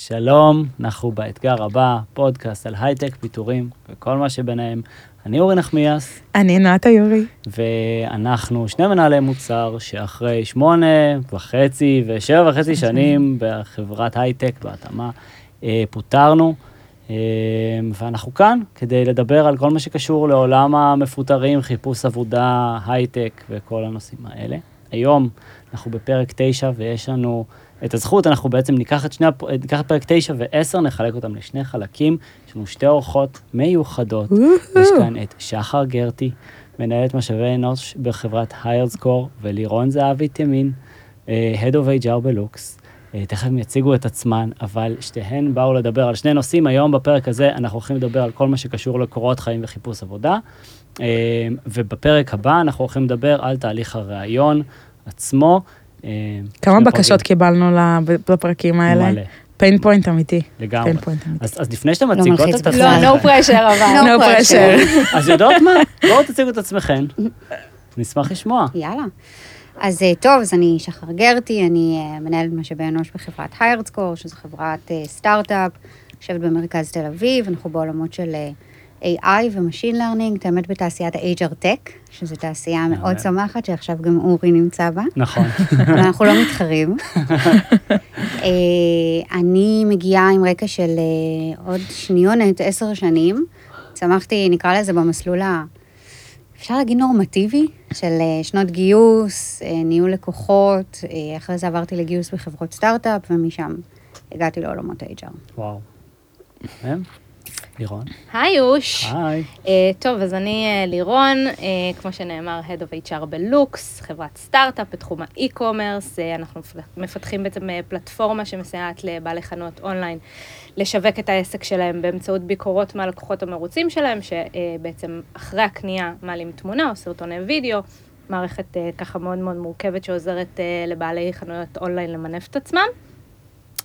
שלום, אנחנו באתגר הבא, פודקאסט על הייטק, פיטורים וכל מה שביניהם. אני אורי נחמיאס, אני נועה תיורי. ואנחנו שני מנהלי מוצר שאחרי שמונה וחצי ושבע וחצי שנים בחברת הייטק בהתאמה, אה, פוטרנו, אה, ואנחנו כאן כדי לדבר על כל מה שקשור לעולם המפוטרים, חיפוש עבודה, הייטק וכל הנושאים האלה. היום אנחנו בפרק 9 ויש לנו את הזכות, אנחנו בעצם ניקח את, שני, ניקח את פרק 9 ו-10, נחלק אותם לשני חלקים. יש לנו שתי אורחות מיוחדות. יש כאן את שחר גרטי, מנהלת משאבי אנוש בחברת היירדסקור, ולירון זהבי תימין, אה, Head of HR בלוקס. אה, תכף הם יציגו את עצמן, אבל שתיהן באו לדבר על שני נושאים. היום בפרק הזה אנחנו הולכים לדבר על כל מה שקשור לקורות חיים וחיפוש עבודה. אה, ובפרק הבא אנחנו הולכים לדבר על תהליך הראיון עצמו. אה, כמה בקשות קיבלנו לפרקים האלה? מלא. פיין פוינט אמיתי. לגמרי. אז, אז לפני שאתם לא מציגות את עצמכם... לא, no pressure אבל. no pressure. אז יודעות מה? בואו תציגו את עצמכם. נשמח לשמוע. יאללה. אז אה, טוב, אז אני שחר גרטי, אני אה, מנהלת משאבי אנוש בחברת היירדסקור, שזו חברת סטארט-אפ, יושבת במרכז תל אביב, אנחנו בעולמות של AI ו machine learning, האמת בתעשיית ה-HR Tech, שזו תעשייה מאוד צומחת, שעכשיו גם אורי נמצא בה. נכון. אבל אנחנו לא מתחרים. אה, אני מגיעה עם רקע של אה, עוד שנייה, עשר שנים. צמחתי, נקרא לזה, במסלול ה... אפשר להגיד נורמטיבי, של אה, שנות גיוס, ניהול לקוחות, אחרי זה עברתי לגיוס בחברות סטארט-אפ, ומשם הגעתי לעולמות ה-HR. וואו. לירון. היי אוש. היי. Uh, טוב, אז אני uh, לירון, uh, כמו שנאמר, Head of HR בלוקס, חברת סטארט-אפ בתחום ה e-commerce. Uh, אנחנו מפתחים בעצם uh, פלטפורמה שמסייעת לבעלי חנויות אונליין לשווק את העסק שלהם באמצעות ביקורות מהלקוחות המרוצים שלהם, שבעצם uh, אחרי הקנייה מעלים תמונה או סרטוני וידאו. מערכת uh, ככה מאוד מאוד מורכבת שעוזרת uh, לבעלי חנויות אונליין למנף את עצמם.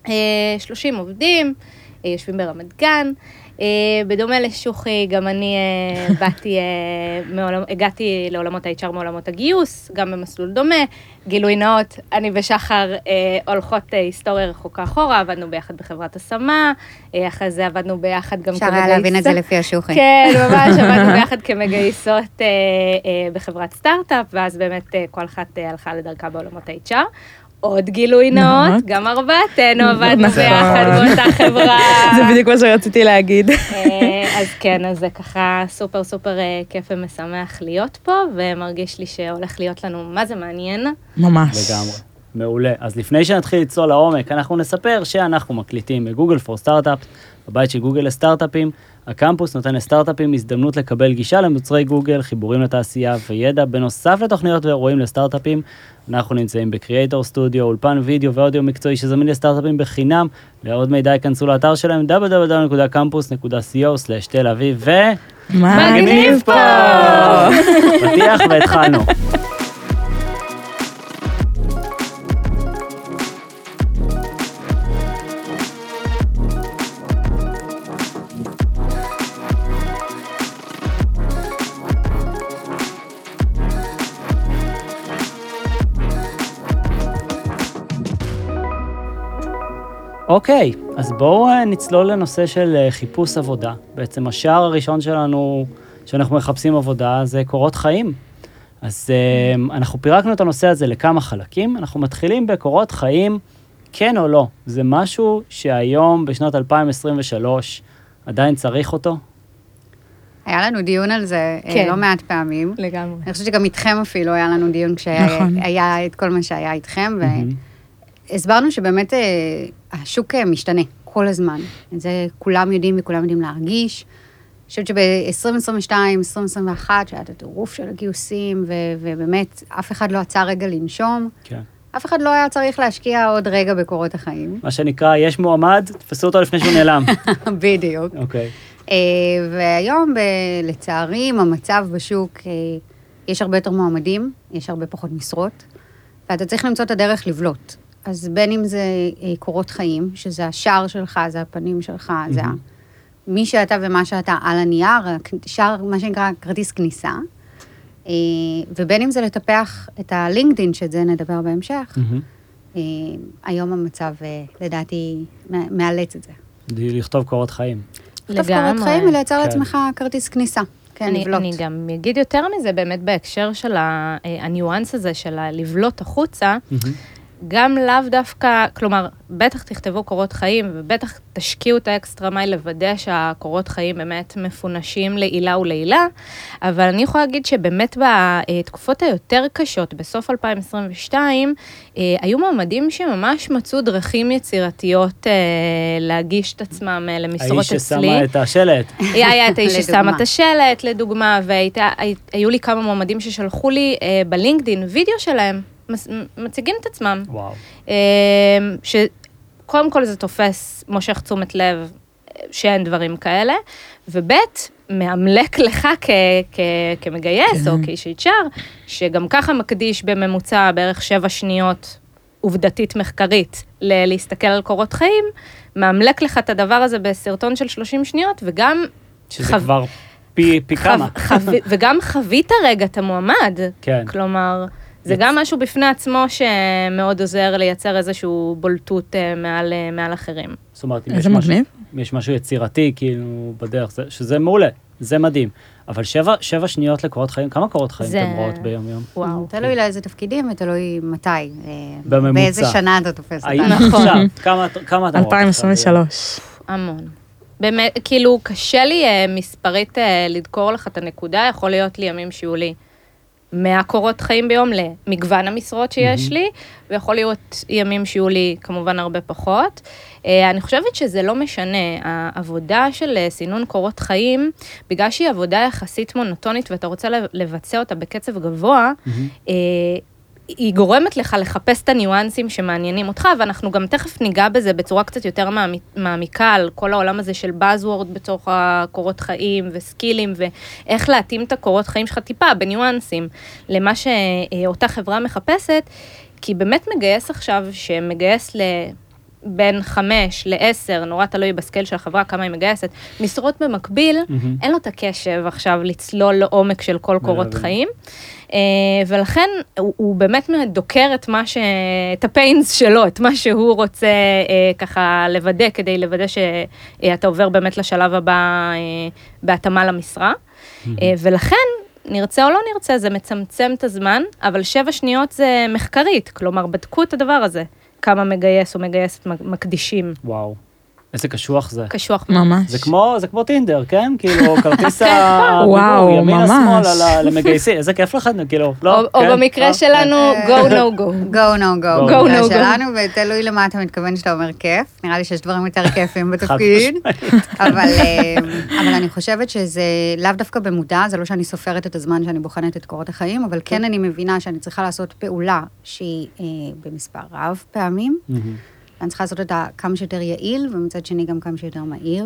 Uh, 30 עובדים, יושבים ברמת גן. אה, בדומה לשוחי, גם אני אה, באתי, אה, מעולם, הגעתי לעולמות ה-HR מעולמות הגיוס, גם במסלול דומה. גילוי נאות, אני ושחר הולכות היסטוריה רחוקה אחורה, עבדנו ביחד בחברת השמה, אחרי זה עבדנו ביחד גם כמגייסות. אפשר היה להבין את זה לפי השוחי. כן, ממש עבדנו ביחד כמגייסות בחברת סטארט-אפ, ואז באמת כל אחת הלכה לדרכה בעולמות ה-HR. עוד גילוי נאות, גם ארבעתנו עבדנו ביחד באותה חברה. זה בדיוק מה שרציתי להגיד. אה, אז כן, אז זה ככה סופר סופר אה, כיף ומשמח להיות פה, ומרגיש לי שהולך להיות לנו מה זה מעניין. ממש. לגמרי. מעולה. אז לפני שנתחיל לצלול לעומק, אנחנו נספר שאנחנו מקליטים בגוגל פור סטארט-אפ, הבית של גוגל לסטארט-אפים. הקמפוס נותן לסטארט-אפים הזדמנות לקבל גישה למוצרי גוגל, חיבורים לתעשייה וידע, בנוסף לתוכניות ואירועים לסטארט-אפים. אנחנו נמצאים בקריאייטור סטודיו, אולפן וידאו ואודיו מקצועי שזמין לסטארט-אפים בחינם. לעוד מידע ייכנסו לאתר שלהם www.campus.co/תל אביב ו... מגניב פה! פתיח והתחלנו. אוקיי, אז בואו אה, נצלול לנושא של אה, חיפוש עבודה. בעצם השער הראשון שלנו, שאנחנו מחפשים עבודה, זה קורות חיים. אז אה, אנחנו פירקנו את הנושא הזה לכמה חלקים. אנחנו מתחילים בקורות חיים, כן או לא. זה משהו שהיום, בשנת 2023, עדיין צריך אותו? היה לנו דיון על זה כן. לא מעט פעמים. לגמרי. אני חושבת שגם איתכם אפילו היה לנו דיון כשהיה נכון. את כל מה שהיה איתכם, והסברנו שבאמת השוק אה, משתנה כל הזמן. את זה כולם יודעים וכולם יודעים להרגיש. אני חושבת שב-2022, 2021, שהיה את הטירוף של הגיוסים, ו- ובאמת, אף אחד לא עצר רגע לנשום. כן. אף אחד לא היה צריך להשקיע עוד רגע בקורות החיים. מה שנקרא, יש מועמד, תפסו אותו לפני שהוא נעלם. בדיוק. אוקיי. Okay. אה, והיום, ב- לצערי, עם המצב בשוק, אה, יש הרבה יותר מועמדים, יש הרבה פחות משרות, ואתה צריך למצוא את הדרך לבלוט. אז בין אם זה אה, קורות חיים, שזה השער שלך, זה הפנים שלך, mm-hmm. זה מי שאתה ומה שאתה על הנייר, שער, מה שנקרא כרטיס כניסה, אה, ובין אם זה לטפח את הלינקדין, שאת זה נדבר בהמשך, mm-hmm. היום המצב, לדעתי, מאלץ את זה. לכתוב קורות חיים. לכתוב קורות חיים ולייצר כן. לעצמך כרטיס כניסה. כן, אני, לבלוט. אני גם אגיד יותר מזה, באמת בהקשר של הניואנס הזה של הלבלוט החוצה, גם לאו דווקא, כלומר, בטח תכתבו קורות חיים, ובטח תשקיעו את האקסטרה מייל לוודא שהקורות חיים באמת מפונשים לעילה ולעילה, אבל אני יכולה להגיד שבאמת בתקופות היותר קשות, בסוף 2022, אה, היו מועמדים שממש מצאו דרכים יצירתיות אה, להגיש את עצמם אה, למשרות האיש אצלי. ששמה את השלט. היה היה את האיש ששמה לדוגמה. את השלט, לדוגמה, והיו לי כמה מועמדים ששלחו לי בלינקדין וידאו שלהם, מציגים את עצמם. וואו. אה, שקודם כל זה תופס, מושך תשומת לב אה, שאין דברים כאלה, וב' מאמלק לך כ- כ- כמגייס או כאיש HR, שגם ככה מקדיש בממוצע בערך שבע שניות עובדתית מחקרית ל- להסתכל על קורות חיים, מאמלק לך את הדבר הזה בסרטון של 30 שניות, וגם שזה חו- כבר פי פי כמה. חו- חו- וגם חווית רגע את המועמד. כן. כלומר, זה גם משהו בפני עצמו שמאוד עוזר לייצר איזושהי בולטות אה, מעל, אה, מעל אחרים. זאת אומרת, אם יש משהו- יש משהו יצירתי, כאילו, בדרך, זה- שזה מעולה, זה מדהים. אבל שבע, שבע שניות לקורות חיים, כמה קורות חיים זה- אתם רואות ביום-יום? וואו. תלוי לאיזה תפקידים ותלוי מתי. אה, בממוצע. באיזה שנה אתה תופס אותנו. נכון. עכשיו, כמה כמה? עכשיו ביום? 2023. המון. באמת, כאילו, קשה לי מספרית לדקור לך את הנקודה, יכול להיות לי ימים שיהיו לי 100 קורות חיים ביום למגוון המשרות שיש לי, ויכול להיות ימים שיהיו לי כמובן הרבה פחות. אה, אני חושבת שזה לא משנה, העבודה של אה, סינון קורות חיים, בגלל שהיא עבודה יחסית מונוטונית ואתה רוצה לבצע אותה בקצב גבוה, אה, היא גורמת לך לחפש את הניואנסים שמעניינים אותך, ואנחנו גם תכף ניגע בזה בצורה קצת יותר מעמי- מעמיקה על כל העולם הזה של Buzzword בתוך הקורות חיים וסקילים, ואיך להתאים את הקורות חיים שלך טיפה בניואנסים למה שאותה חברה מחפשת, כי באמת מגייס עכשיו, שמגייס ל... בין חמש לעשר, נורא תלוי בסקייל של החברה, כמה היא מגייסת, משרות במקביל, מהמם. אין לו את הקשב עכשיו לצלול לעומק של כל קורות. חיים. אה, ולכן הוא, הוא באמת דוקר את מה ש... את הפיינס שלו, את מה שהוא רוצה אה, ככה לוודא, כדי לוודא שאתה עובר באמת לשלב הבא אה, בהתאמה למשרה. אה, ולכן, נרצה או לא נרצה, זה מצמצם את הזמן, אבל שבע שניות זה מחקרית, כלומר, בדקו את הדבר הזה, כמה מגייס או מגייסת מקדישים. וואו, איזה קשוח זה. קשוח. ממש. זה כמו, זה כמו טינדר, כן? כאילו, כרטיס הדיבור, וואו, ימינה ממש. שמאל על ה- למגייסים, איזה כיף לך, כאילו, לא? או, או כן? במקרה לא? שלנו, go no go. go no go. Go, no במקרה go. שלנו, ותלוי למה אתה מתכוון שאתה אומר כיף. נראה לי שיש דברים יותר כיפים בתפקיד. אבל, אה, אבל אני חושבת שזה לאו דווקא במודע, זה לא שאני סופרת את הזמן שאני בוחנת את קורות החיים, אבל כן אני מבינה שאני צריכה לעשות פעולה שהיא אה, במספר רב פעמים. אני צריכה לעשות אותה כמה שיותר יעיל, ומצד שני גם כמה שיותר מהיר.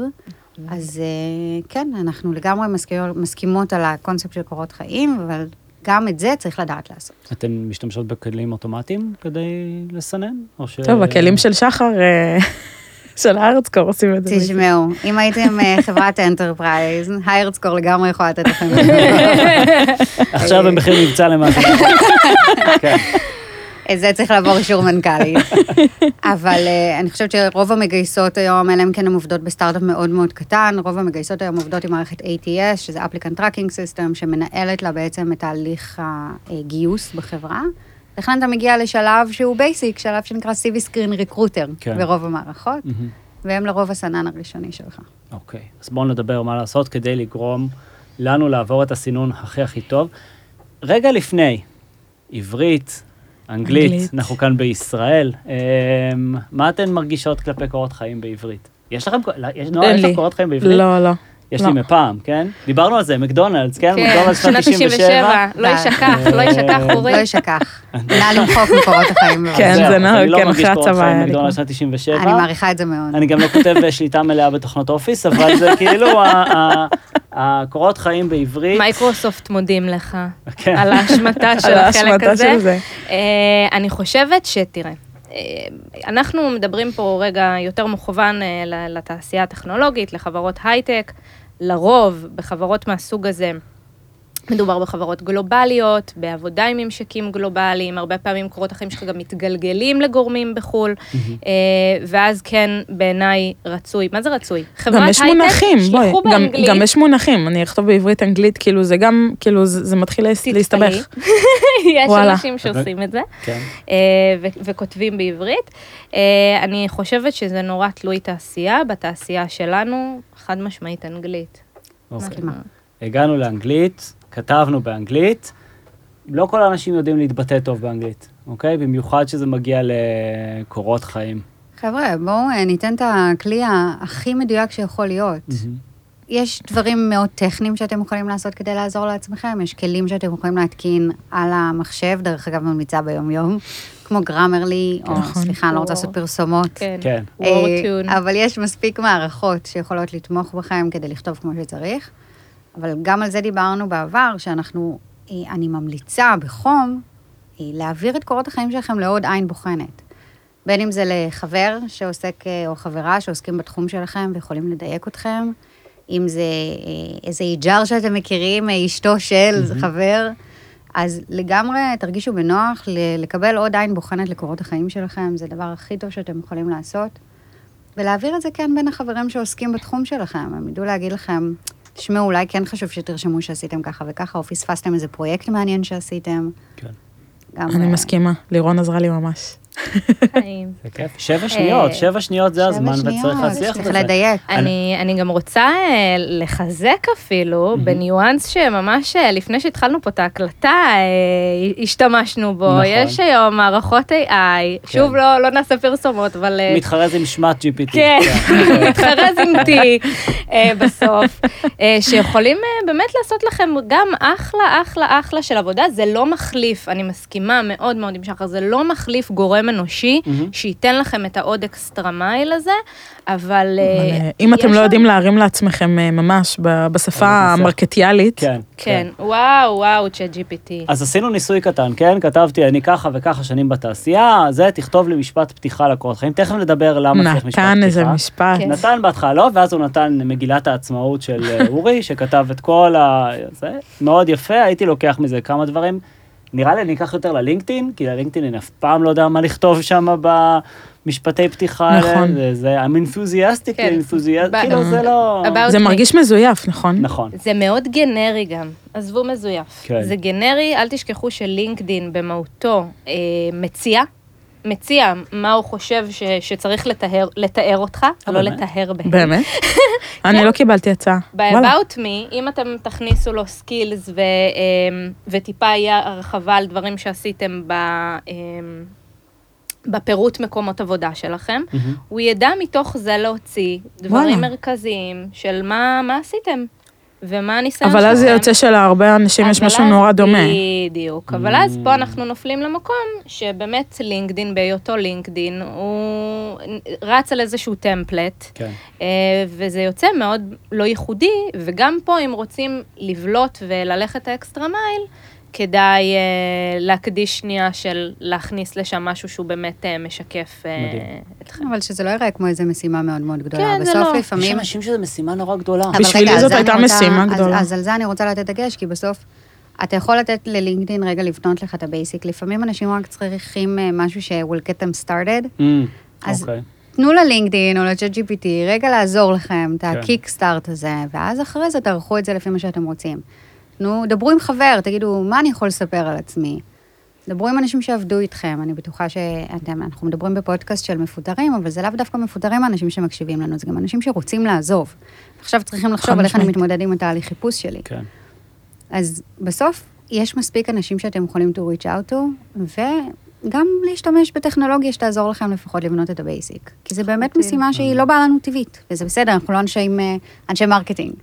אז אה, כן, אנחנו לגמרי מסכימות, מסכימות על הקונספט של קורות חיים, אבל גם את זה צריך לדעת לעשות. אתן משתמשות בכלים אוטומטיים כדי לסנן? או ש... טוב, הכלים של שחר, אה, של HiredScore עושים את זה. תשמעו, אם הייתם אה, חברת enterprise, HiredScore לגמרי יכולה לתת לכם. עכשיו במחיר מבצע למעשה. זה צריך לעבור אישור מנכ"לית. אבל uh, אני חושבת שרוב המגייסות היום, אלא אם כן הן עובדות בסטארט-אפ מאוד מאוד קטן, רוב המגייסות היום עובדות עם מערכת ATS, שזה Applicant Tracking System, שמנהלת לה בעצם את תהליך הגיוס בחברה. לכן אתה מגיע לשלב שהוא basic, שלב שנקרא CV Screen Recruiter, כן. ברוב המערכות, מהמם. והם לרוב הסנן הראשוני שלך. אוקיי, אז בואו נדבר מה לעשות כדי לגרום לנו לעבור את הסינון הכי הכי טוב. רגע לפני, עברית, אנגלית, אנגלית. אנחנו כאן בישראל, אמ, מה אתן מרגישות כלפי קורות חיים בעברית? יש לכם, יש, נועה, יש לך. קורות חיים בעברית? לא, לא. יש לא. לי מפעם, כן? דיברנו על זה, מקדונלדס, כן? כן, מקדונלדס שנת 97, לא יישכח, לא יישכח, אורי. לא יישכח. נא למחוק מקורות החיים. כן, זה אני לא כן, מרגיש אחרי קורות הצבא חיים היה לי מקדונלדס. שנת 97. אני מעריכה את זה מאוד. אני גם לא כותב שליטה מלאה בתוכנות אופיס, אבל זה כאילו הקורות חיים בעברית. מייקרוסופט מודים לך כן. על ההשמטה של על החלק הזה. אה, אני חושבת שתראה, אה, אנחנו מדברים פה רגע יותר מכוון אה, לתעשייה הטכנולוגית, לחברות הייטק, לרוב בחברות מהסוג הזה. מדובר בחברות גלובליות, בעבודה עם ממשקים גלובליים, הרבה פעמים קורות החיים שלך גם מתגלגלים לגורמים בחו"ל, אה, ואז כן, בעיניי רצוי, מה זה רצוי? גם יש מונחים, בואי, גם, יש מונחים, אני אכתוב בעברית אנגלית, כאילו זה גם, כאילו זה, מתחיל להסתבך. יש. אנשים שעושים את זה, כן. אה, וכותבים בעברית. אה, אני חושבת שזה נורא תלוי תעשייה, בתעשייה שלנו, חד משמעית אנגלית. אוקיי. הגענו לאנגלית, כתבנו באנגלית, לא כל האנשים יודעים להתבטא טוב באנגלית, אוקיי? במיוחד שזה מגיע לקורות חיים. חבר'ה, בואו אה, ניתן את הכלי הכי מדויק שיכול להיות. יש דברים מאוד טכניים שאתם יכולים לעשות כדי לעזור לעצמכם, יש כלים שאתם יכולים להתקין על המחשב, דרך אגב ממליצה ביום-יום, כמו גרמרלי, או נכון. סליחה, אני לא רוצה לעשות פרסומות. כן. כן. אה, אבל יש מספיק מערכות שיכולות לתמוך בכם כדי לכתוב כמו שצריך. אבל גם על זה דיברנו בעבר, שאנחנו, אה, אני ממליצה בחום אה, להעביר את קורות החיים שלכם לעוד עין בוחנת. בין אם זה לחבר שעוסק, אה, או חברה שעוסקים בתחום שלכם ויכולים לדייק אתכם, אם זה איזה איג'אר שאתם מכירים, אשתו של mm-hmm. חבר, אז לגמרי תרגישו בנוח לקבל עוד עין בוחנת לקורות החיים שלכם, זה הדבר הכי טוב שאתם יכולים לעשות. ולהעביר את זה כן בין החברים שעוסקים בתחום שלכם, הם ידעו להגיד לכם, תשמעו, אולי כן חשוב שתרשמו שעשיתם ככה וככה, או פספסתם איזה פרויקט מעניין שעשיתם. כן. אני מסכימה, לירון עזרה לי ממש. זה כיף. שבע שניות, שבע שניות זה הזמן וצריך להצליח את זה. לדייק. אני גם רוצה אה, לחזק אפילו, בניואנס שממש אה, לפני שהתחלנו פה את ההקלטה, אה, השתמשנו בו. נכון. יש היום מערכות AI, כן. שוב לא, לא נעשה פרסומות, אבל... מתחרז עם שמת GPT. כן, מתחרז עם T בסוף, שיכולים באמת לעשות לכם גם אחלה, אחלה, אחלה של עבודה. זה לא מחליף, אני מסכימה מאוד מאוד עם שחר, זה לא מחליף גורם אנושי, mm-hmm. שייתן לכם את העוד אקסטרה מייל הזה, אבל... אה, אה, אם אתם לא יודעים להרים לעצמכם אה, ממש בשפה המרקטיאלית. כן, כן. כן. וואו, וואו, צ'אט GPT. אז עשינו ניסוי קטן, כן? כתבתי, אני ככה וככה שנים בתעשייה, זה, תכתוב לי משפט פתיחה לקורות חיים. תכף נדבר למה צריך משפט פתיחה. נתן איזה משפט. כן. נתן בהתחלה לא, ואז הוא נתן מגילת העצמאות של אורי, שכתב את כל ה... זה מאוד יפה, הייתי לוקח מזה כמה דברים. נראה לי אני אקח יותר ללינקדאין, כי ללינקדאין אני אף פעם לא יודע מה לכתוב שם במשפטי פתיחה. נכון. זה, זה I'm enthusiastic, כן. enthusiastic, כאילו זה לא... זה מרגיש מזויף, נכון? נכון. זה מאוד גנרי גם, עזבו מזויף. כן. זה גנרי, אל תשכחו שלינקדאין במהותו אה, מציע. מציע מה הוא חושב ש, שצריך לתאר, לתאר אותך, אה, לא לתאר בהם. באמת? אני לא קיבלתי הצעה. ב-about me, אם אתם תכניסו לו skills ו, אמ, וטיפה יהיה הרחבה על דברים שעשיתם ב... אמ, בפירוט מקומות עבודה שלכם, mm-hmm. הוא ידע מתוך זה להוציא דברים וואלה. מרכזיים של מה, מה עשיתם. ומה הניסיון שלכם. אבל אז זה יוצא שלהרבה אנשים יש משהו נורא דומה. בדיוק, אבל אז פה אנחנו נופלים למקום שבאמת לינקדין, בהיותו לינקדין, הוא רץ על איזשהו template, כן. אה, וזה יוצא מאוד לא ייחודי, וגם פה אם רוצים לבלוט וללכת ה extra mile, כדאי uh, להקדיש שנייה של להכניס לשם משהו שהוא באמת uh, משקף uh, אתכם. אבל שזה לא ייראה כמו איזו משימה מאוד מאוד גדולה. כן, בסוף זה לא. לפעמים... יש אנשים שזו משימה נורא גדולה. בשבילי זאת הייתה משימה גדולה. אז, אז על זה אני רוצה לתת דגש, כי בסוף... אתה יכול לתת ללינקדאין רגע לבנות לך את ה basic. לפעמים אנשים רק צריכים משהו ש-will get them started. Mm, אז okay. אוקיי. תנו ללינקדאין או לצ'אט GPT רגע לעזור לכם, את כן. הקיק סטארט הזה, ואז אחרי זה תערכו את זה לפי מה שאתם רוצים. נו, דברו עם חבר, תגידו, מה אני יכול לספר על עצמי? דברו עם אנשים שעבדו איתכם, אני בטוחה שאתם, אנחנו מדברים בפודקאסט של מפוטרים, אבל זה לאו דווקא מפוטרים האנשים שמקשיבים לנו, זה גם אנשים שרוצים לעזוב. עכשיו צריכים לחשוב על איך אני מתמודד עם התהליך חיפוש שלי. כן. אז בסוף, יש מספיק אנשים שאתם יכולים to reach out to, וגם להשתמש בטכנולוגיה שתעזור לכם לפחות לבנות את ה basic. כי זה באמת משימה שהיא לא באה לנו טבעית, וזה בסדר, אנחנו לא אנשי, אנשי marketing.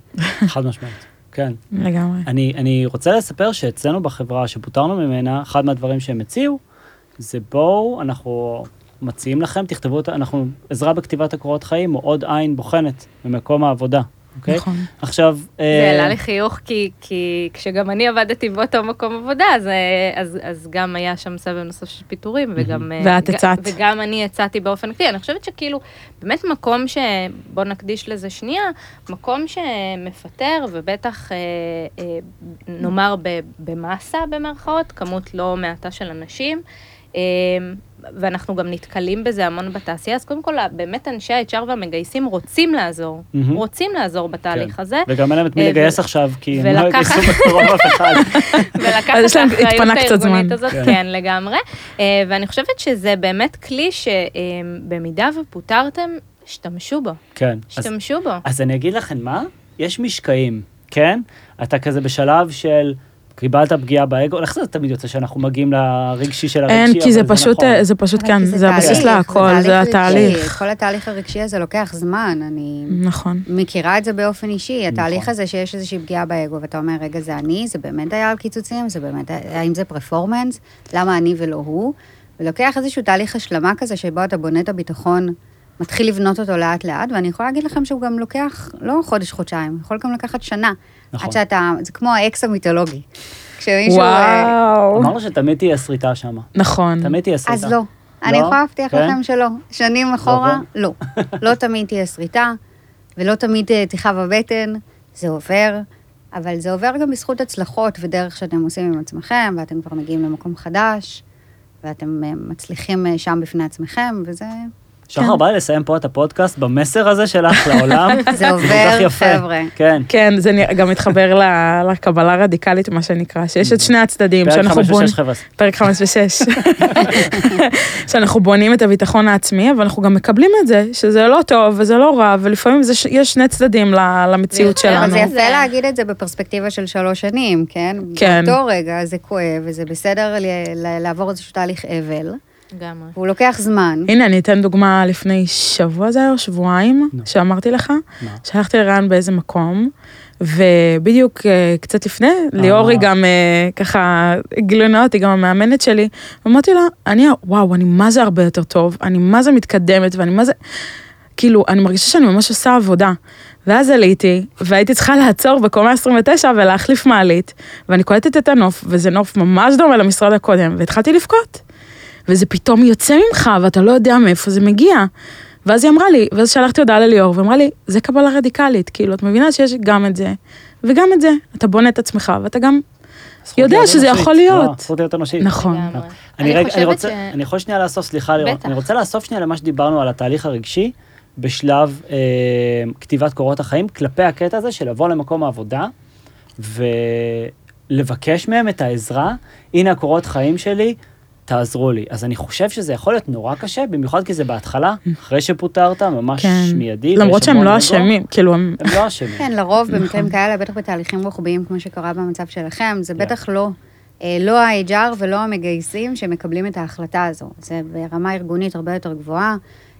חד משמעית. כן. לגמרי. אני, אני רוצה לספר שאצלנו בחברה שפוטרנו ממנה, אחד מהדברים שהם הציעו, זה בואו, אנחנו מציעים לכם, תכתבו אנחנו, עזרה בכתיבת הקורות חיים, או עוד עין בוחנת במקום העבודה. אוקיי? נכון. עכשיו... זה אה, העלה לי חיוך, כי, כי כשגם אני עבדתי באותו מקום עבודה, אז, אה, אז, אז גם היה שם סבב נוסף של פיטורים, וגם... אה, ואת הצעת. וגם אני הצעתי באופן כללי. אני חושבת שכאילו, באמת מקום ש... בוא נקדיש לזה שנייה, מקום שמפטר, ובטח, אה, אה, נאמר במאסה במרכאות, כמות לא מעטה של אנשים. אה, ואנחנו גם נתקלים בזה המון בתעשייה, אז קודם כל, באמת אנשי ה-HR והמגייסים רוצים לעזור, מהמם. רוצים לעזור בתהליך כן. הזה. וגם אין להם את מי אה, לגייס עכשיו, כי הם לא יגייסו בקרוב אף אחד. ולקחת את האחריות הארגונית. הזאת, כן. כן, לגמרי. אה, ואני חושבת שזה באמת כלי שבמידה ופוטרתם, השתמשו בו, כן. אז- השתמשו בו. אז אני אגיד לכם מה, יש משקעים, כן? אתה כזה בשלב של קיבלת פגיעה באגו, איך זה תמיד יוצא שאנחנו מגיעים לרגשי של הרגשי, אין, כי זה פשוט, נכון. אה, זה פשוט אבל כן, כי זה הבסיס להכל, זה. התהליך. כל התהליך הרגשי הזה לוקח זמן, אני נכון. מכירה את זה באופן אישי. התהליך נכון. הזה שיש איזושהי פגיעה באגו, ואתה אומר, רגע, זה אני, זה באמת היה על קיצוצים, זה באמת, האם זה פרפורמנס, למה אני ולא הוא? ולוקח איזשהו תהליך השלמה כזה, שבו אתה בונה את הביטחון, מתחיל לבנות אותו לאט-לאט, ואני יכולה להגיד לכם שהוא גם לוקח, לא חודש-חודשיים, יכול גם לקחת שנה. נכון. עד שאתה, זה כמו האקס המיתולוגי. כשמישהו... אה, וואו. אמרנו שתמיד תהיה שריטה שם. נכון. תמיד תהיה שריטה. אז לא. אני יכולה להבטיח כן? לכם שלא. שנים אחורה, לא. לא תמיד תהיה שריטה, ולא תמיד אה, תכאב הבטן, זה עובר, אבל זה עובר גם בזכות הצלחות ודרך שאתם עושים עם עצמכם, ואתם כבר מגיעים למקום חדש, ואתם אה, מצליחים שם בפני עצמכם, וזה שחר, בא לי לסיים פה את הפודקאסט במסר הזה שלך לעולם. זה עובר. חבר'ה. כן. כן, זה נראה- גם מתחבר ל- לקבלה רדיקלית, מה שנקרא, שיש את שני הצדדים, פרק שאנחנו חמש בונים... ושש, חבר'ה. פרק חמש ושש. שאנחנו בונים את הביטחון העצמי, אבל אנחנו גם מקבלים את זה, שזה לא טוב וזה לא רע, ולפעמים יש שני צדדים ל- למציאות שלנו. זה יפה זה- להגיד את זה בפרספקטיבה של שלוש שנים, כן? כן. באותו רגע זה כואב, וזה בסדר לעבור איזשהו תהליך אבל, לגמרי. והוא לוקח זמן. הנה, אני אתן דוגמה לפני שבוע זה היה, או שבועיים, נו. שאמרתי לך, מה? שהלכתי לרעיון באיזה מקום, ובדיוק אה, קצת לפני, ליאור היא גם אה, ככה, גילוי נאות, היא גם המאמנת שלי, ואמרתי לה, אני, וואו, אני מה זה הרבה יותר טוב, אני מה זה מתקדמת, ואני מה זה, כאילו, אני מרגישה שאני ממש עושה עבודה. ואז עליתי, והייתי צריכה לעצור בקומה 29 ולהחליף מעלית, ואני קולטת את הנוף, וזה נוף ממש דומה למשרד הקודם, והתחלתי לבכות. וזה פתאום יוצא ממך, ואתה לא יודע מאיפה זה מגיע. ואז היא אמרה לי, ואז שלחתי הודעה לליאור, ואמרה לי, זה קבלה רדיקלית, כאילו, את מבינה שיש גם את זה, וגם את זה. אתה בונה את עצמך, ואתה גם... יודע להיות שזה אנושית. יכול להיות. לא, זכות להיות אנושית. נכון. לגמרי. אני אני חושבת רוצה, ש- אני יכול שנייה לאסוף, סליחה, לירון, בטח. אני רוצה לאסוף שנייה למה שדיברנו על התהליך הרגשי בשלב אה, כתיבת קורות החיים, כלפי הקטע הזה של לבוא למקום העבודה ולבקש מהם את העזרה, הנה הקורות חיים שלי, תעזרו לי. אז אני חושב שזה יכול להיות נורא קשה, במיוחד כי זה בהתחלה, אחרי שפוטרת, ממש כן. מיידי. למרות שהם לא. אשמים, כאילו, הם... הם לא אשמים. כן, לרוב נכון. במקרים כאלה, בטח בתהליכים רוחביים, כמו שקרה במצב שלכם, זה בטח לא, אה, לא ה-HR ולא המגייסים שמקבלים את ההחלטה הזו. זה ברמה ארגונית הרבה יותר גבוהה.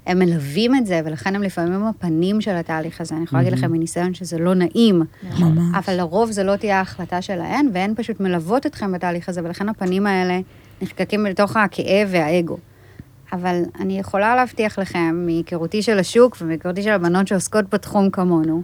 הם מלווים את זה, ולכן הם לפעמים הפנים של התהליך הזה. אני יכולה להגיד לכם מניסיון שזה לא נעים, ממש. אבל לרוב זה לא תהיה ההחלטה שלהן, והן פשוט מלוות אתכם בתהליך הזה, ולכן הפנים האלה נחקקים לתוך הכאב והאגו. אבל אני יכולה להבטיח לכם, מהיכרותי של השוק ומהיכרותי של הבנות שעוסקות בתחום כמונו,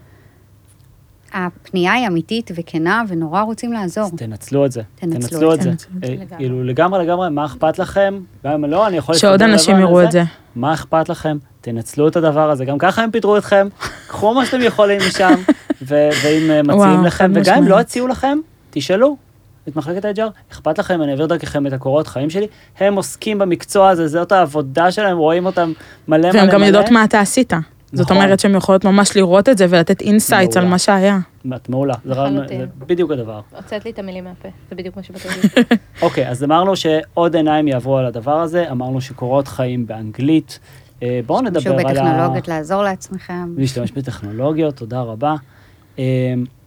הפנייה היא אמיתית וכנה, ונורא רוצים לעזור. אז תנצלו את זה. תנצלו תנצלו את זה. אה. כאילו, לגמרי, לגמרי, מה אכפת לכם? גם אם לא, אני יכול... שעוד אנשים יראו את זה. מה אכפת לכם? תנצלו את הדבר הזה. גם ככה הם פיטרו אתכם, קחו מה שאתם יכולים משם, ואם אה, מציעים לכם, וגם אם. לא הציעו לכם, תשאלו. את מחלקת ה-HR, אכפת לכם, אני אעביר דרככם את הקורות חיים שלי, הם עוסקים במקצוע הזה, זאת העבודה שלהם, רואים אותם מלא מלא מלא. והן גם יודעות מה אתה עשית. זאת נכון. אומרת שהן יכולות ממש לראות את זה ולתת insights על. מה שהיה. את מעולה, זה לחלוטין. זה בדיוק הדבר. הוצאת לי את המילים מהפה, זה בדיוק מה שבאתי להגיד. אוקיי, אז אמרנו שעוד עיניים יעברו על הדבר הזה, אמרנו שקורות חיים באנגלית. אה, בואו נדבר על ה... בטכנולוגיות לעזור לעצמכם. להשתמש בטכנולוגיות, תודה רבה.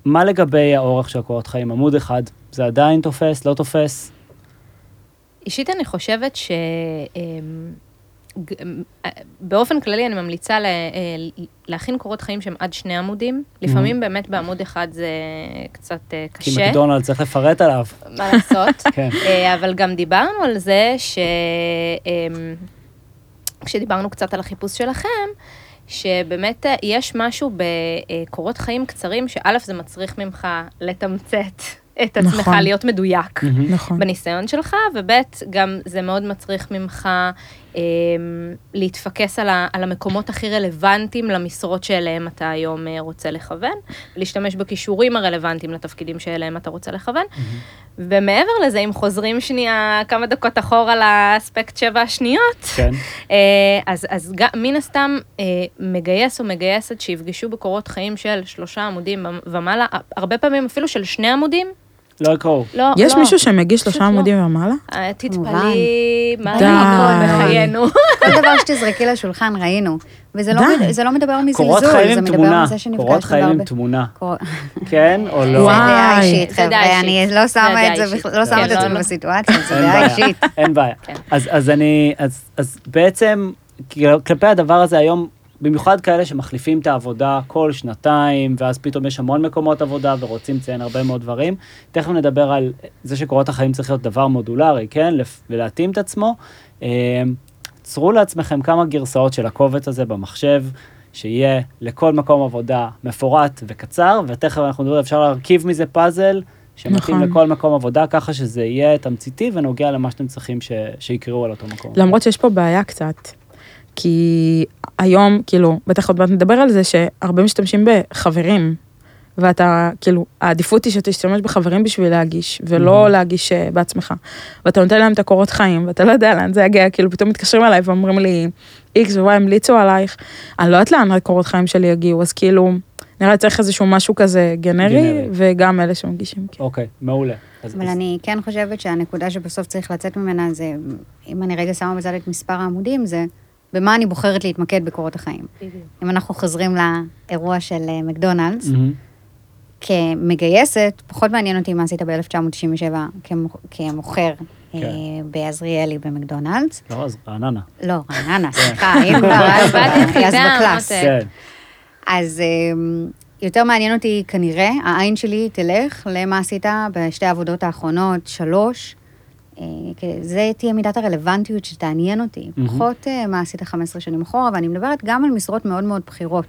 מה לגבי האורך של הקורות חיים? עמוד אחד, זה עדיין תופס, לא תופס? אישית אני חושבת ש... אמ, אמ, אה, באופן כללי אני ממליצה לה- אה, להכין קורות חיים שהם עד שני עמודים. לפעמים באמת בעמוד אחד זה קצת אה, כי קשה, מקדונלד צריך לפרט עליו. מה לעשות. כן. אבל גם דיברנו על זה ש... אמ, כשדיברנו קצת על החיפוש שלכם, שבאמת אה, יש משהו בקורות חיים קצרים, שא', זה מצריך ממך לתמצת את עצמך, נכון. להיות מדויק. נכון. בניסיון שלך, וב' גם זה מאוד מצריך ממך להתפקס על, ה, על המקומות הכי רלוונטיים למשרות שאליהם אתה היום אה, רוצה לכוון, ולהשתמש בכישורים הרלוונטיים לתפקידים שאליהם אתה רוצה לכוון. ומעבר לזה, אם חוזרים שנייה כמה דקות אחורה לאספקט שבע השניות, כן. אה, אז, אז גם, מן הסתם אה, מגייס או מגייסת שיפגשו בקורות חיים של שלושה עמודים ומעלה, הרבה פעמים אפילו של שני עמודים, לא יקראו. לא, יש לא. מישהו שמגיש שלושה לא. עמודים ומעלה? אה. תתפלאי, מה די. ראינו בחיינו. כל דבר שתזרקי לשולחן ראינו. וזה לא, זה לא מדבר מזלזול, קורות חיים זה עם מדבר תמונה. מזה שנפגשנו קורות חיים עם תמונה. כן או זה לא? וואי. דעה אישית, זה דעה חבר'ה, אני אישית. לא זה שמה דעה את זה, אישית. לא שמה את כן, לא, עצמי לא. בסיטואציה, אין דעה. אישית. אין בעיה. כן. אז, אני, אז בעצם, כלפי הדבר הזה היום, במיוחד כאלה שמחליפים את העבודה כל שנתיים, ואז פתאום יש המון מקומות עבודה ורוצים לציין הרבה מאוד דברים. תכף נדבר על זה שקורות החיים צריך להיות דבר מודולרי, כן? ולהתאים את עצמו. אה, צרו לעצמכם כמה גרסאות של הקובץ הזה במחשב, שיהיה לכל מקום עבודה מפורט וקצר, ותכף אנחנו נדבר, אפשר להרכיב מזה פאזל שמתאים נכון. לכל מקום עבודה, ככה שזה יהיה תמציתי ונוגע למה שאתם צריכים ש... שיקראו על אותו מקום. למרות שיש פה בעיה קצת. כי היום, כאילו, בטח עוד מעט נדבר על זה, שהרבה משתמשים בחברים. ואתה, כאילו, העדיפות היא שתשתמש בחברים בשביל להגיש, ולא Mhm. להגיש אה, בעצמך. ואתה נותן להם את הקורות חיים, ואתה לא יודע לאן זה יגיע, כאילו, פתאום מתקשרים אליי ואומרים לי, X ו-Y המליצו עלייך, אני לא יודעת לאן הקורות חיים שלי יגיעו, אז כאילו, נראה לי צריך איזשהו משהו כזה גנרי, גנרי. וגם אלה שמגישים. כאילו. אוקיי, מעולה. אז, אבל אז- אני כן חושבת שהנקודה שבסוף צריך לצאת ממנה זה, אם אני רגע שמה בצד את מספר העמודים, זה במה אני בוחרת להתמקד בקורות החיים. אם אנחנו חוזרים לאירוע של אה, מקדונלדס. כמגייסת, פחות מעניין אותי מה עשית ב-1997 כמוכר כן. אה, בעזריאלי במקדונלדס. לא, אז רעננה. לא, רעננה, סליחה, אם כבר, אז עבדת אז יחידה, בקלאס. מותק. כן. אז יותר מעניין אותי כנראה, העין שלי תלך למה עשית בשתי העבודות האחרונות, שלוש. אה, זה תהיה מידת הרלוונטיות שתעניין אותי. מהמם. פחות אה, מה עשית 15 שנים אחורה, ואני מדברת גם על משרות מאוד מאוד בכירות.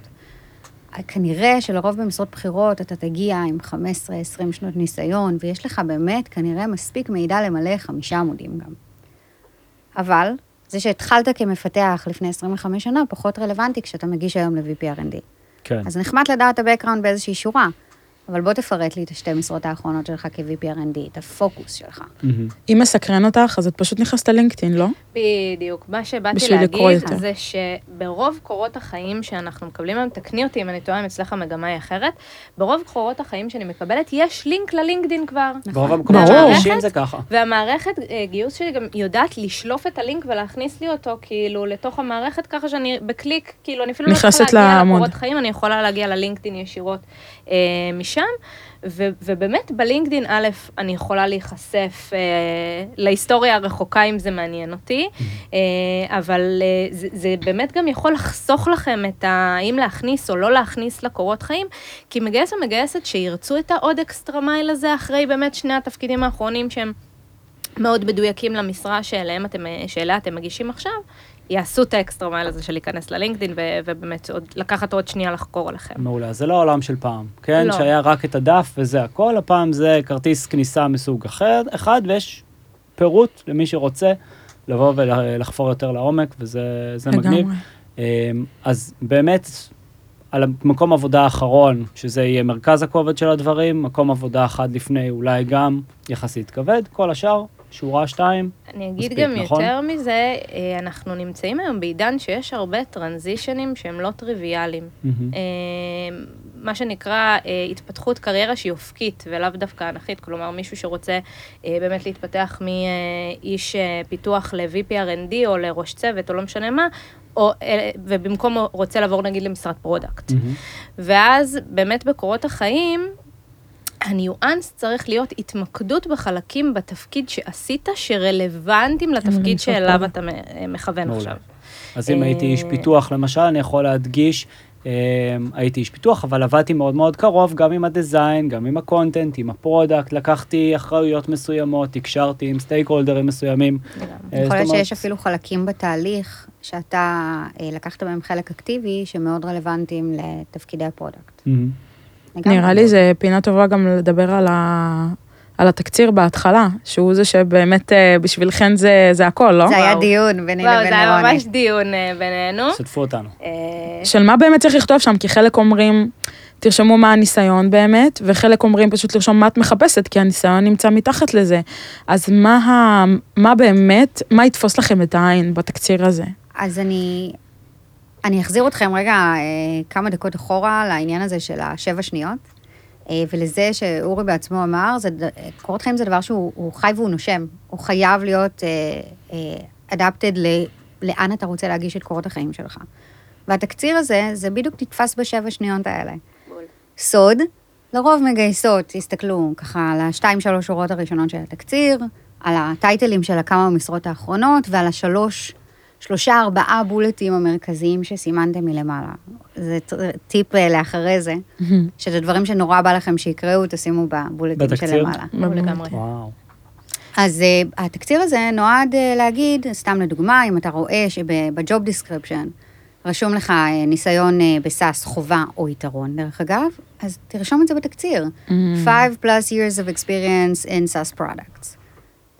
אה, כנראה שלרוב במשרות בכירות אתה תגיע עם 15-20 שנות ניסיון, ויש לך באמת כנראה מספיק מידע למלא חמישה עמודים גם. אבל זה שהתחלת כמפתח לפני 25 שנה, פחות רלוונטי כשאתה מגיש היום ל-VPRND. כן. אז נחמד לדעת את ה-background באיזושהי שורה, אבל בוא תפרט לי את השתי משרות האחרונות שלך כ-VPRND, את הפוקוס שלך. מהמם. אם מסקרן אותך, אז את פשוט נכנסת ללינקדאין, לא? בדיוק. מה שבאתי להגיד. זה שברוב קורות החיים שאנחנו מקבלים היום, תקני אותי אם אני טועה, אם אצלך המגמה היא אחרת, ברוב קורות החיים שאני מקבלת, יש לינק ללינקדין כבר. ברוב המקומות. החדשים זה ככה. והמערכת אה, גיוס שלי גם יודעת לשלוף את הלינק ולהכניס לי אותו כאילו לתוך המערכת, ככה שאני בקליק, כאילו אני אפילו לא צריכה להגיע. לקורות חיים, אני יכולה להגיע ללינקדין ישירות אה, משם. ו- ובאמת בלינקדין, א', אני יכולה להיחשף אה, להיסטוריה הרחוקה אם זה מעניין אותי, אה, אבל אה, זה, זה באמת גם יכול לחסוך לכם את האם להכניס או לא להכניס לקורות חיים, כי מגייס או מגייסת שירצו את העוד extra mile הזה אחרי באמת שני התפקידים האחרונים שהם מאוד מדויקים למשרה שאליהם אתם, שאליה אתם מגישים עכשיו, יעשו את ה extra mile הזה של להיכנס ללינקדאין ו- ובאמת עוד, לקחת עוד שנייה לחקור עליכם. מעולה, זה לא העולם של פעם, כן? לא. שהיה רק את הדף וזה הכל, הפעם זה כרטיס כניסה מסוג אחר, אחד, ויש פירוט למי שרוצה לבוא ולחפור יותר לעומק, וזה זה מגניב. אמ, אז באמת, על המקום עבודה האחרון, שזה יהיה מרכז הכובד של הדברים, מקום עבודה אחד לפני אולי גם יחסית כבד, כל השאר, שורה שתיים, אני אגיד מספיק, גם נכון? יותר מזה, אה, אנחנו נמצאים היום בעידן שיש הרבה טרנזישנים שהם לא טריוויאליים. אה, מה שנקרא אה, התפתחות קריירה שהיא אופקית ולאו דווקא אנכית, כלומר מישהו שרוצה באמת להתפתח מאיש פיתוח ל-VP R&D או לראש צוות או לא משנה מה, או, ובמקום רוצה לעבור נגיד למשרת product. מהמם. ואז באמת בקורות החיים, הניואנס צריך להיות התמקדות בחלקים בתפקיד שעשית, שרלוונטיים לתפקיד למשרת שאליו. אתה מ- מכוון. עכשיו. אז אם הייתי איש אה, פיתוח, למשל, אני יכול להדגיש, אה, הייתי איש פיתוח, אבל עבדתי מאוד מאוד קרוב, גם עם ה design, גם עם ה content, עם ה product, לקחתי אחריות מסוימות, תקשרתי עם stakeholderים מסוימים. אה, יכול להיות שיש אפילו חלקים בתהליך שאתה אה, לקחת בהם חלק אקטיבי, שמאוד רלוונטיים לתפקידי ה product. נראה לי זה פינה טובה גם לדבר על, ה... על התקציר בהתחלה, שהוא זה שבאמת אה, בשבילכן זה, זה הכל, לא? זה היה וואו. דיון ביני לבין זה היה רוני. ממש דיון אה, בינינו. שתפו אותנו. אה, של מה באמת צריך לכתוב שם, כי חלק אומרים, תרשמו מה הניסיון באמת, וחלק אומרים פשוט לרשום מה את מחפשת, כי הניסיון נמצא מתחת לזה. אז מה, ה... מה באמת, מה יתפוס לכם את העין בתקציר הזה? אז אני, אני אחזיר אתכם רגע אה, כמה דקות אחורה לעניין הזה של השבע שניות, אה, ולזה שאורי בעצמו אמר, זה, קורות חיים זה דבר שהוא הוא חי והוא נושם, הוא חייב להיות אדפטד ל, לאן אתה רוצה להגיש את קורות החיים שלך. והתקציר הזה, זה בדיוק נתפס בשבע שניות האלה. סוד, לרוב מגייסות, תסתכלו ככה על השתיים, שלוש שורות הראשונות של התקציר, על הטייטלים של הכמה משרות האחרונות ועל השלוש, שלושה, ארבעה בולטים המרכזיים שסימנתם מלמעלה. זה טיפ אה, לאחרי זה, שזה דברים שנורא בא לכם שיקראו, תשימו בבולטים בתקציר? שלמעלה. וואו. אז אה, התקציר הזה נועד אה, להגיד, סתם לדוגמה, אם אתה רואה שב job description רשום לך אה, ניסיון אה, ב SaaS חובה או יתרון, דרך אגב, אז תרשום את זה בתקציר. Five plus years of experience in SaaS products.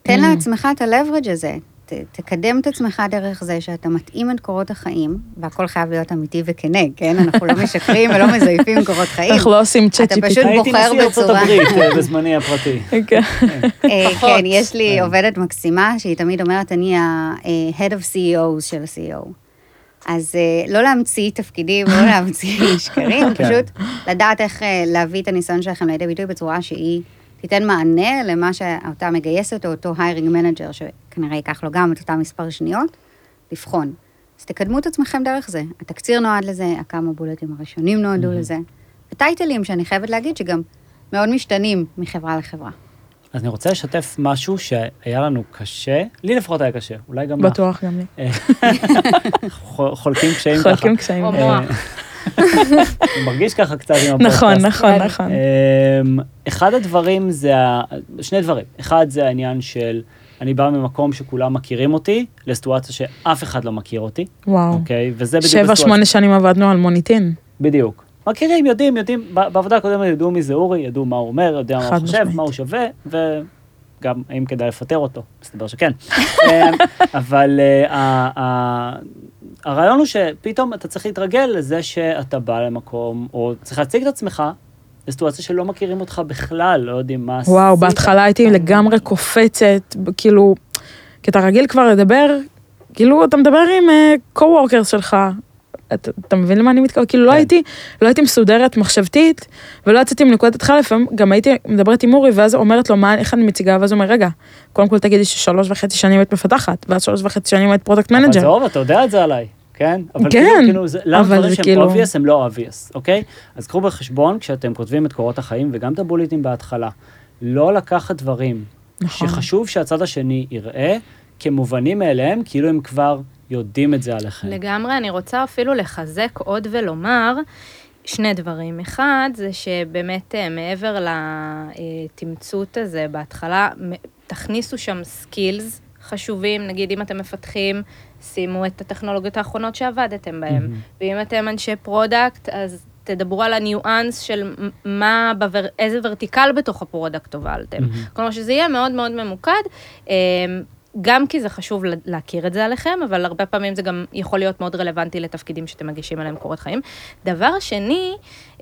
תן לעצמך את ה-leverage הזה. ת, תקדם את עצמך דרך זה שאתה מתאים את קורות החיים, והכל חייב להיות אמיתי וכנה, כן? אנחנו לא משקרים ולא מזייפים קורות חיים. אנחנו לא עושים צ'אט אתה GPT. פשוט הייתי בוחר נשיא ארצות בצורה- הברית אה, בזמני הפרטי. כן. אה. כן, יש לי כן. עובדת מקסימה, שהיא תמיד אומרת, אני ה-head of CEOs של ה-CEO. אז אה, לא להמציא תפקידים, לא להמציא שקרים, כן. פשוט לדעת איך אה, להביא את הניסיון שלכם לידי ביטוי בצורה שהיא תיתן מענה למה שאותה מגייסת, או אותו hiring manager, שכנראה ייקח לו גם את אותם מספר שניות, לבחון. אז תקדמו את עצמכם דרך זה. התקציר נועד לזה, הכמה בולטים הראשונים נועדו לזה. וטייטלים שאני חייבת להגיד שגם מאוד משתנים מחברה לחברה. אז אני רוצה לשתף משהו שהיה לנו קשה, לי לפחות היה קשה, אולי גם לך. בטוח גם לי. אה, חו- חולקים קשיים ככה. חולקים קשיים. מרגיש ככה קצת עם הפודקאסט. נכון, נכון, נכון. אמ, אחד הדברים זה, שני דברים. אחד זה העניין של, אני בא ממקום שכולם מכירים אותי, לסיטואציה שאף אחד לא מכיר אותי, וואו. אוקיי? וזה בדיוק... שבע. שמונה שנים עבדנו על מוניטין. בדיוק. מכירים, יודעים, יודעים, בעבודה הקודמת ידעו מי זה אורי, ידעו מה הוא אומר, יודע מה הוא חושב. מה הוא שווה, וגם האם כדאי לפטר אותו, מסתבר שכן. אמ, אבל אה, הרעיון הוא שפתאום אתה צריך להתרגל לזה שאתה בא למקום, או צריך להציג את עצמך לסיטואציה שלא מכירים אותך בכלל, לא יודעים מה עשית. וואו, בהתחלה הייתי לגמרי קופצת, כאילו, כי אתה רגיל כבר לדבר, כאילו, אתה מדבר עם co-worker שלך. אתה, אתה מבין למה אני מתכוונת? כאילו, לא כן. הייתי, לא הייתי מסודרת מחשבתית, ולא יצאתי מנקודת התחלה, לפעמים גם הייתי מדברת עם אורי, ואז אומרת לו, מה, איך אני מציגה, ואז הוא אומר, רגע, קודם כל תגידי ששלוש וחצי שנים היית מפתחת, ואז שלוש וחצי שנים היית product אבל manager. זהו, אתה יודע את זה עליי, כן? אבל כן, כאילו, כאילו, זה, למה אבל דברים שהם כאילו- obvious הם לא obvious, אוקיי? אז קחו בחשבון, כשאתם כותבים את קורות החיים, וגם את הבוליטים בהתחלה, לא לקחת דברים נכון. שחשוב שהצד השני יראה כמובנים מאליהם, כאילו הם כבר יודעים את זה עליכם. לגמרי, אני רוצה אפילו לחזק עוד ולומר שני דברים. אחד, זה שבאמת אה, מעבר לתמצות הזה בהתחלה, תכניסו שם skills חשובים, נגיד אם אתם מפתחים, שימו את הטכנולוגיות האחרונות שעבדתם בהן. ואם אתם אנשי product, אז תדברו על הניואנס של מה, בבר... איזה vertical בתוך ה product הובלתם. כלומר, שזה יהיה מאוד מאוד ממוקד. אמ, גם כי זה חשוב להכיר את זה עליכם, אבל הרבה פעמים זה גם יכול להיות מאוד רלוונטי לתפקידים שאתם מגישים עליהם קורות חיים. דבר שני,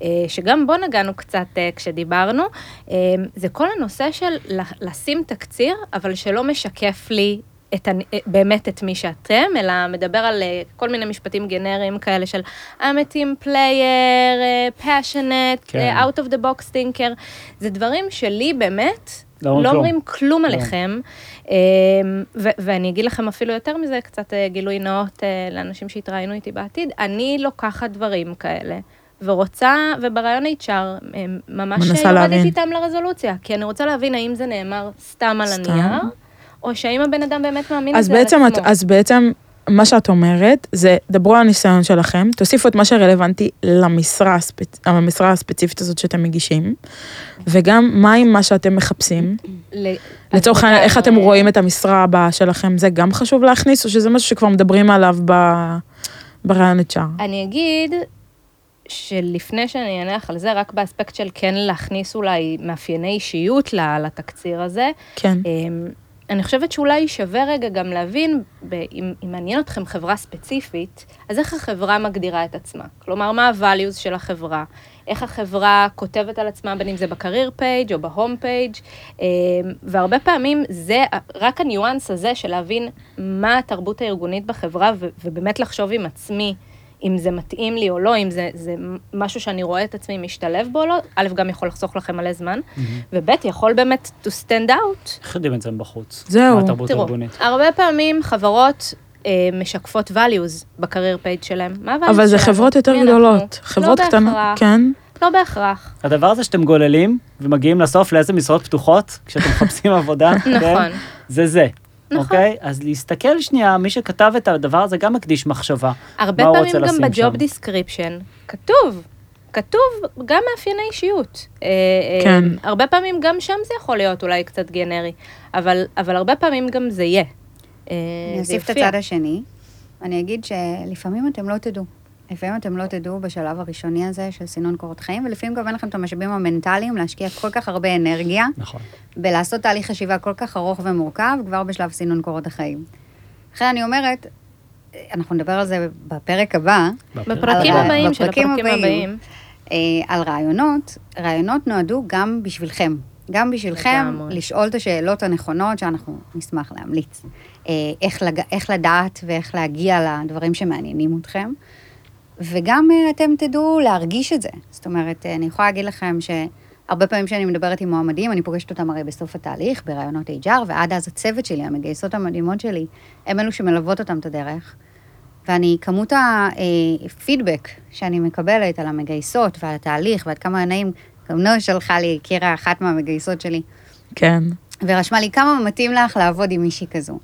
אה, שגם בו נגענו קצת אה, כשדיברנו, אה, זה כל הנושא של לשים תקציר, אבל שלא משקף לי את, אה, באמת את מי שאתם, אלא מדבר על אה, כל מיני משפטים גנריים כאלה של I'm a team player, passionate, כן. אה, out of the box thinker. זה דברים שלי באמת לא אומרים לא כלום. אומרים כלום כן. עליכם. אמ, ו- ואני אגיד לכם אפילו יותר מזה, קצת אה, גילוי נאות לאנשים שהתראיינו איתי בעתיד, אני לוקחת דברים כאלה. ורוצה, וברעיון HR, ממש יורדת. איתם לרזולוציה, כי אני רוצה להבין האם זה נאמר סתם על סתם? הנייר, או שהאם הבן אדם באמת מאמין אז בעצם, את, עצמו. אז בעצם מה שאת אומרת, זה דברו על הניסיון שלכם, תוסיפו את מה שרלוונטי למשרה, הספצ... המשרה הספציפית הזאת שאתם מגישים, וגם מה עם מה שאתם מחפשים. ל- לצורך העניין, איך אתם רואים את המשרה הבאה שלכם, זה גם חשוב להכניס, או שזה משהו שכבר מדברים עליו ב... ברעיון HR? אני אגיד שלפני שאני אענה לך על זה, רק באספקט של כן להכניס אולי מאפייני אישיות לתקציר הזה, כן. אני חושבת שאולי שווה רגע גם להבין, ב- אם, אם מעניין אתכם חברה ספציפית, אז איך החברה מגדירה את עצמה? כלומר, מה ה-values של החברה? איך החברה כותבת על עצמה, בין אם זה ב career page או ב home page, אמ, והרבה פעמים זה, רק הניואנס הזה של להבין מה התרבות הארגונית בחברה, ובאמת לחשוב עם עצמי. אם זה מתאים לי או לא, אם זה, זה משהו שאני רואה את עצמי משתלב בו או לא, א', גם יכול לחסוך לכם מלא זמן, וב', יכול באמת to stand out. איך יודעים את זה בחוץ? זהו. מה התרבות תראו, הארגונית? הרבה פעמים חברות אה, משקפות values ב career page שלהם. מה ה-values אבל זה? חברות יותר? גדולות. חברות לא קטנות, בהכרח, כן. לא בהכרח. הדבר הזה שאתם גוללים ומגיעים לסוף לאיזה משרות פתוחות, כשאתם מחפשים עבודה, כן? נכון. זה זה. נכון. אוקיי? אז להסתכל שנייה, מי שכתב את הדבר הזה גם מקדיש מחשבה. הרבה פעמים רוצה גם ב job? description, כתוב, כתוב גם מאפייני אישיות. אה, אה, כן. הרבה פעמים גם שם זה יכול להיות אולי קצת גנרי, אבל, אבל הרבה פעמים גם זה יהיה. אה, אני אוסיף את. הצד השני. אני אגיד שלפעמים אתם לא תדעו. לפעמים אתם לא תדעו בשלב הראשוני הזה של סינון קורות חיים, ולפעמים גם אין לכם את המשאבים המנטליים להשקיע כל כך הרבה אנרגיה נכון. בלעשות תהליך חשיבה כל כך ארוך ומורכב, כבר בשלב סינון קורות החיים. לכן אני אומרת, אנחנו נדבר על זה בפרק הבא, בפרקים על- הבאים של בפרקים הפרקים הבאים. אה, על רעיונות, רעיונות נועדו גם בשבילכם. גם בשבילכם. לשאול את השאלות הנכונות שאנחנו נשמח להמליץ. אה, איך, לג... איך לדעת ואיך להגיע לדברים שמעניינים אתכם. וגם אה, אתם תדעו להרגיש את זה. זאת אומרת, אה, אני יכולה להגיד לכם שהרבה פעמים כשאני מדברת עם מועמדים, אני פוגשת אותם הרי בסוף התהליך, ברעיונות HR, ועד אז הצוות שלי, המגייסות המדהימות שלי, הם אלו שמלוות אותם את הדרך. ואני, כמות הפידבק שאני מקבלת על המגייסות ועל התהליך ועד כמה נעים, גם נועה שלחה לי, הכירה אחת מהמגייסות שלי, כן. ורשמה לי כמה מתאים לך לעבוד עם מישהי כזו.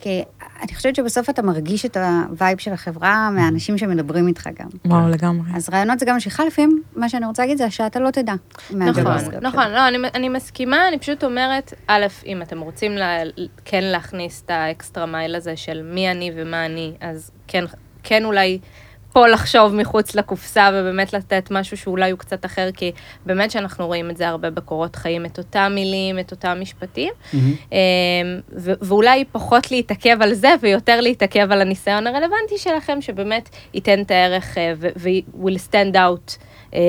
כי אני חושבת שבסוף אתה מרגיש את ה vibe של החברה מהאנשים שמדברים איתך גם. וואו, לגמרי. אז רעיונות זה גם משיכה, לפעמים מה שאני רוצה להגיד זה שאתה לא תדע. נכון, נכון, לא, אני, אני מסכימה, אני פשוט אומרת, א', אם אתם רוצים לה, כן להכניס את האקסטרה מייל הזה של מי אני ומה אני, אז כן, כן אולי פה לחשוב מחוץ לקופסה ובאמת לתת משהו שאולי הוא קצת אחר, כי באמת שאנחנו רואים את זה הרבה בקורות חיים, את אותם מילים, את אותם משפטים, מהמם. אמ, ואולי פחות להתעכב על זה ויותר להתעכב על הניסיון הרלוונטי שלכם, שבאמת ייתן את הערך אה, ו-will stand out אה,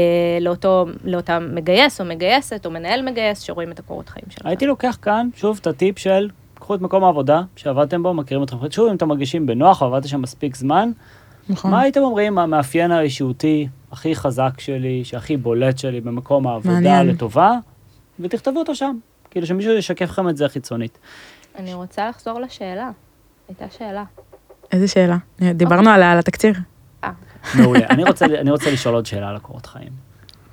לאותו, לאותה מגייס או מגייסת או מנהל מגייס שרואים את הקורות חיים שלכם. הייתי לוקח כאן, שוב, את הטיפ של, קחו את מקום העבודה שעבדתם בו, מכירים אתכם. שוב, אם אתם מרגישים בנוח ועבדתם שם מספיק זמן, נכון. מה הייתם אומרים, המאפיין האישיותי הכי חזק שלי, שהכי בולט שלי במקום העבודה מעניין. לטובה, ותכתבו אותו שם. כאילו שמישהו ישקף לכם את זה חיצונית. אני רוצה לחזור לשאלה. הייתה שאלה. איזה שאלה. דיברנו עליה, על התקציר. אה, מעולה. אני רוצה, אני רוצה לשאול עוד שאלה על הקורות חיים.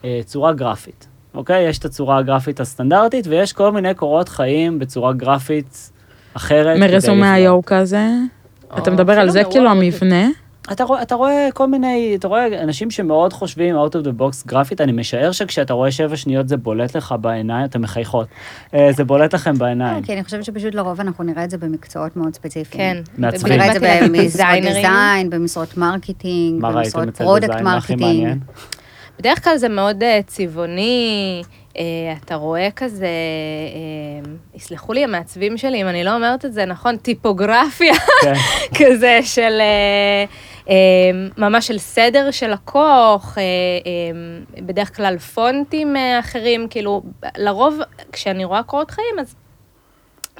אה, צורה גרפית, אוקיי? יש את הצורה הגרפית הסטנדרטית, ויש כל מיני קורות חיים בצורה גרפית אחרת. מרזומי. היו כזה. אתה מדבר על אפילו זה. כאילו המבנה? אתה רואה, אתה רואה כל מיני, אתה רואה אנשים שמאוד חושבים out of the box גרפית, אני משער שכשאתה רואה שבע שניות זה בולט לך בעיניים, אתם מחייכות. אה, זה בולט לכם בעיניים. כי אני חושבת שפשוט לרוב אנחנו נראה את זה במקצועות מאוד ספציפיים. כן. מעצבים. נראה את זה במשרות. design, במשרות marketing, במשרות product marketing. בדרך כלל זה מאוד אה, צבעוני, אה, אתה רואה כזה, יסלחו לי המעצבים שלי אם אני לא אומרת את זה נכון, טיפוגרפיה כן. כזה של, ממש של סדר של לקוח, אה, אה, בדרך כלל פונטים אה, אחרים, כאילו, לרוב כשאני רואה קורות חיים, אז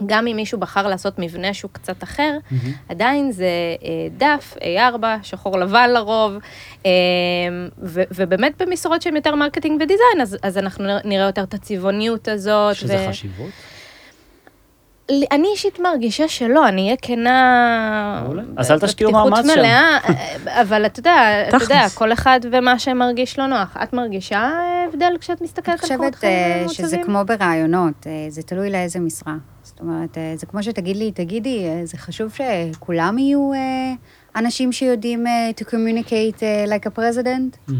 גם אם מישהו בחר לעשות מבנה שהוא קצת אחר, עדיין זה אה, דף, A4, שחור לבן לרוב, אה, ו- ובאמת במשרות שהן יותר marketing ו design, אז, אז אנחנו נראה יותר את הצבעוניות הזאת. יש לזה חשיבות? אני אישית מרגישה שלא, אני אהיה כנה... אז אל תשקיעו מאמץ שם. מלאה, אבל אתה יודע, אתה יודע. כל אחד ומה שמרגיש לו נוח. את מרגישה אה, הבדל כשאת אני מסתכלת על קורות חושבת חיים אה, ממוצבים? שזה כמו ברעיונות, אה, זה תלוי לאיזה משרה. זאת אומרת, אה, זה כמו שתגיד לי, תגידי, אה, זה חשוב שכולם יהיו אה, אנשים שיודעים אה, to communicate אה, like a president?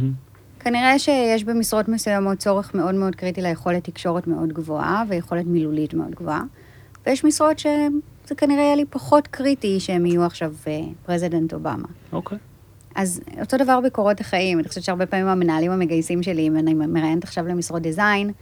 כנראה שיש במשרות מסוימות צורך מאוד מאוד קריטי ליכולת תקשורת מאוד גבוהה ויכולת מילולית מאוד גבוהה, ויש משרות שזה כנראה יהיה לי פחות קריטי שהם יהיו עכשיו president Obama. אוקיי. אז אותו דבר בקורות החיים, אני חושבת שהרבה פעמים המנהלים המגייסים שלי, אם אני מראיינת עכשיו למשרות design,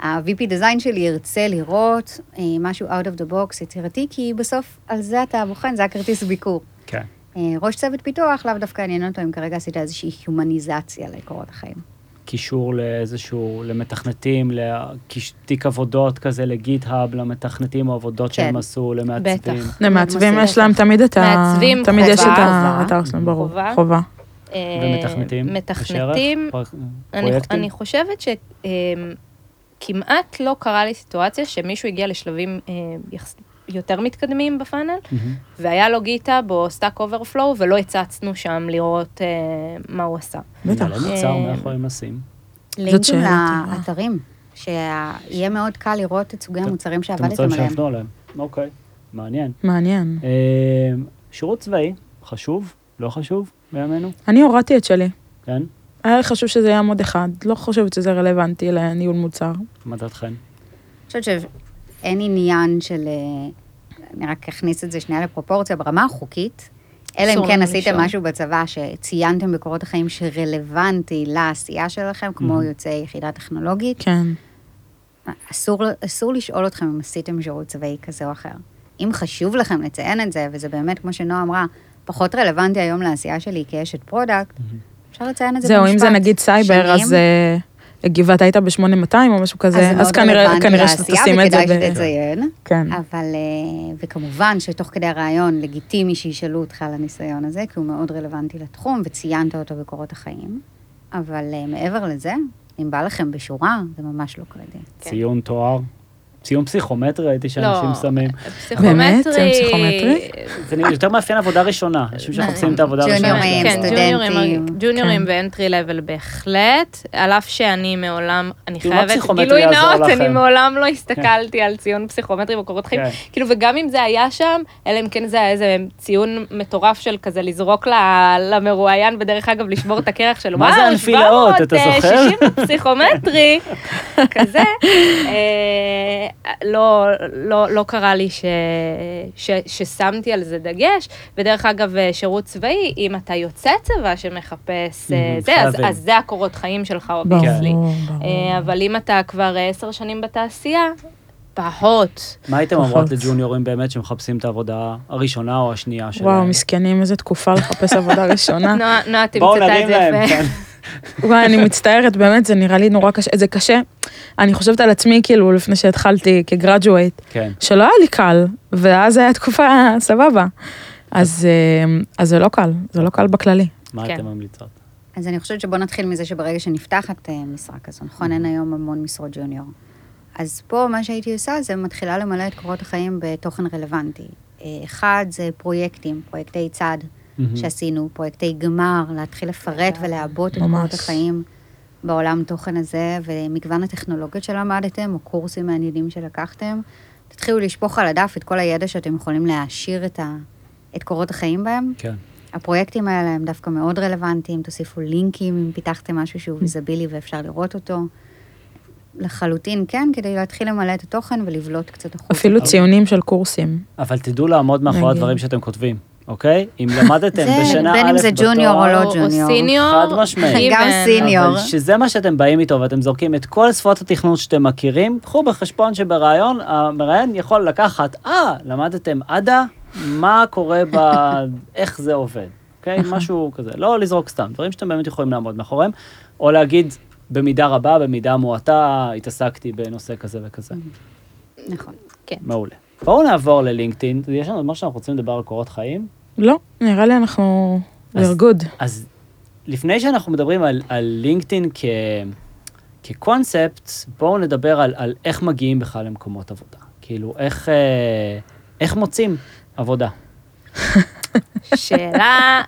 ה-VP דיזיין שלי ירצה לראות אה, משהו out of the box יצירתי, כי בסוף על זה אתה בוחן, זה הכרטיס ביקור. כן. אה, ראש צוות פיתוח, לאו דווקא עניין אותו אם כרגע עשית איזושהי הומניזציה לקורות החיים. קישור לאיזשהו, למתכנתים, לתיק עבודות כזה, לגיט-האב, למתכנתים או עבודות שהם כן. עשו, למעצבים. בטח. למעצבים יש להם תמיד את ה... מעצבים תמיד יש את. האתר שלהם, ברור. חובה. אה, ומתכנתים? מתכנתים, אני, פרויקטים? אני חושבת שכמעט לא קרה לי סיטואציה שמישהו הגיע לשלבים אה, יותר מתקדמים בפאנל, מהמם. והיה לו GitHub או Stack Overflow, ולא הצצנו שם לראות אה, מה הוא עשה. בטח. מה אה, יכולים לשים? לינקים. לאתרים, שיהיה מאוד קל לראות את סוגי המוצרים את שעבדתם המוצרים עליהם. שהפנו עליהם. אוקיי, מעניין. מעניין. אה, שירות צבאי, חשוב? לא חשוב בימינו? אני הורדתי את שלי. כן? היה לי חשוב שזה יהיה עמוד אחד. לא חושבת שזה רלוונטי לניהול מוצר. מה דעתכן? אני חושבת שאין עניין של... אה, אני רק אכניס את זה שנייה לפרופורציה, ברמה החוקית, אלא אם כן עשיתם לשאול. משהו בצבא שציינתם בקורות החיים שרלוונטי לעשייה שלכם, כמו Mhm. יוצאי יחידה טכנולוגית, כן. אסור, אסור לשאול אתכם אם עשיתם שירות צבאי כזה או אחר. אם חשוב לכם לציין את זה, וזה באמת, כמו שנועה אמרה, פחות רלוונטי היום לעשייה שלי כאשת פרודקט, אפשר לציין את זה זהו, במשפט. אם זה נגיד סייבר, אז שנים, אה, באמת היית ב-8200 או משהו כזה, זה אז מאוד כנראה רלוונטי כנראה שאתה לעשייה, תשים את זה וכדאי ב... שתציין. כן. אבל, אה, וכמובן שתוך כדי הרעיון, לגיטימי שישאלו אותך על הניסיון הזה, כי הוא מאוד רלוונטי לתחום, וציינת אותו בקורות החיים. אבל אה, מעבר לזה, אם בא לכם בשורה, זה ממש לא. כן. ציון תואר? ציון פסיכומטרי ראיתי שאנשים לא, שמים. באמת? ציון פסיכומטרי? זה יותר מאפיין עבודה ראשונה, אנשים שמחפשים את העבודה הראשונה. כן, ג'וניורים, סטודנטים. ג'וניורים כן. ואנטרי לבל בהחלט, על אף שאני מעולם, אני חייבת, פסיכומטרי גילוי נאות, אני? מעולם לא הסתכלתי על ציון פסיכומטרי בקורות חיים, כן. כאילו, וגם אם זה היה שם, אלא אם כן זה היה איזה ציון מטורף של כזה לזרוק למרואיין, ודרך אגב, לשבור את הקרח שלו, מה זה וואו, הנפילאות, אתה 760 זוכר? בפסיכומטרי, כזה, אה, לא, לא, לא קרה לי ש, ש, ששמתי על זה דגש, ודרך אגב, אה, שירות צבאי, אם אתה יוצא צבא שמחפש אה, זה, אז. אז זה הקורות חיים שלך, obviously. ברור. אבל אם אתה כבר אה, עשר שנים בתעשייה, פחות. מה הייתם. אומרות לג'וניורים באמת שמחפשים את העבודה הראשונה או השנייה שלהם? וואו, מסכנים, איזה תקופה לחפש עבודה ראשונה. נועה, תמצתה את זה יפה. וואי, אני מצטערת, באמת, זה נראה לי נורא קשה. זה קשה. אני חושבת על עצמי, כאילו, לפני שהתחלתי כגרדואייט, כן. שלא היה לי קל, ואז הייתה תקופה סבבה. אז, אה, אז זה לא קל, זה לא קל בכללי. מה כן. אתם ממליצות? אז אני חושבת שבוא נתחיל מזה שברגע שנפתחת אה, משרה כזו, נכון? אין היום המון משרות ג'וניור. אז פה מה שהייתי עושה זה מתחילה למלא את קורות החיים בתוכן רלוונטי. אה, אחד זה פרויקטים, פרויקטי צד מהמם. שעשינו, פרויקטי גמר, להתחיל לפרט ולעבות את. קורות החיים בעולם תוכן הזה, ומגוון הטכנולוגיות שלמדתם, או קורסים מעניינים שלקחתם. תתחילו לשפוך על הדף את כל הידע שאתם יכולים להעשיר את, ה, את קורות החיים בהם. כן. הפרויקטים האלה הם דווקא מאוד רלוונטיים, תוסיפו לינקים אם פיתחתם משהו שהוא ויזבילי ואפשר לראות אותו. לחלוטין כן, כדי להתחיל למלא את התוכן ולבלוט קצת החוצה. אפילו ציונים של קורסים. אבל תדעו לעמוד מאחורי. הדברים שאתם כותבים, אוקיי? אם למדתם בשנה א' בין אם זה ג'וניור או בתואר, לא או ג'וניור. סיניור, חד משמעית. גם even. סיניור. אבל שזה מה שאתם באים איתו ואתם זורקים את כל שפות התכנות שאתם מכירים, קחו בחשבון שבראיון המראיין יכול לקחת, אה, למדתם עדה, מה קורה ב... איך זה עובד, אוקיי? משהו כזה. לא לזרוק סתם, דברים שאתם באמת יכולים לעמוד מאחוריהם, או להגיד, במידה רבה, במידה מועטה, התעסקתי בנושא כזה וכזה. נכון. מעולה. בואו נעבור ללינקדאין, יש לנו עוד משהו שאנחנו רוצים לדבר על קורות חיים? לא, נראה לי אנחנו... אז- we're good. אז לפני שאנחנו מדברים על, על לינקדאין כ, כקונספט, בואו נדבר על, על איך מגיעים בכלל למקומות עבודה. כאילו, איך, אה, איך מוצאים עבודה? שאלה,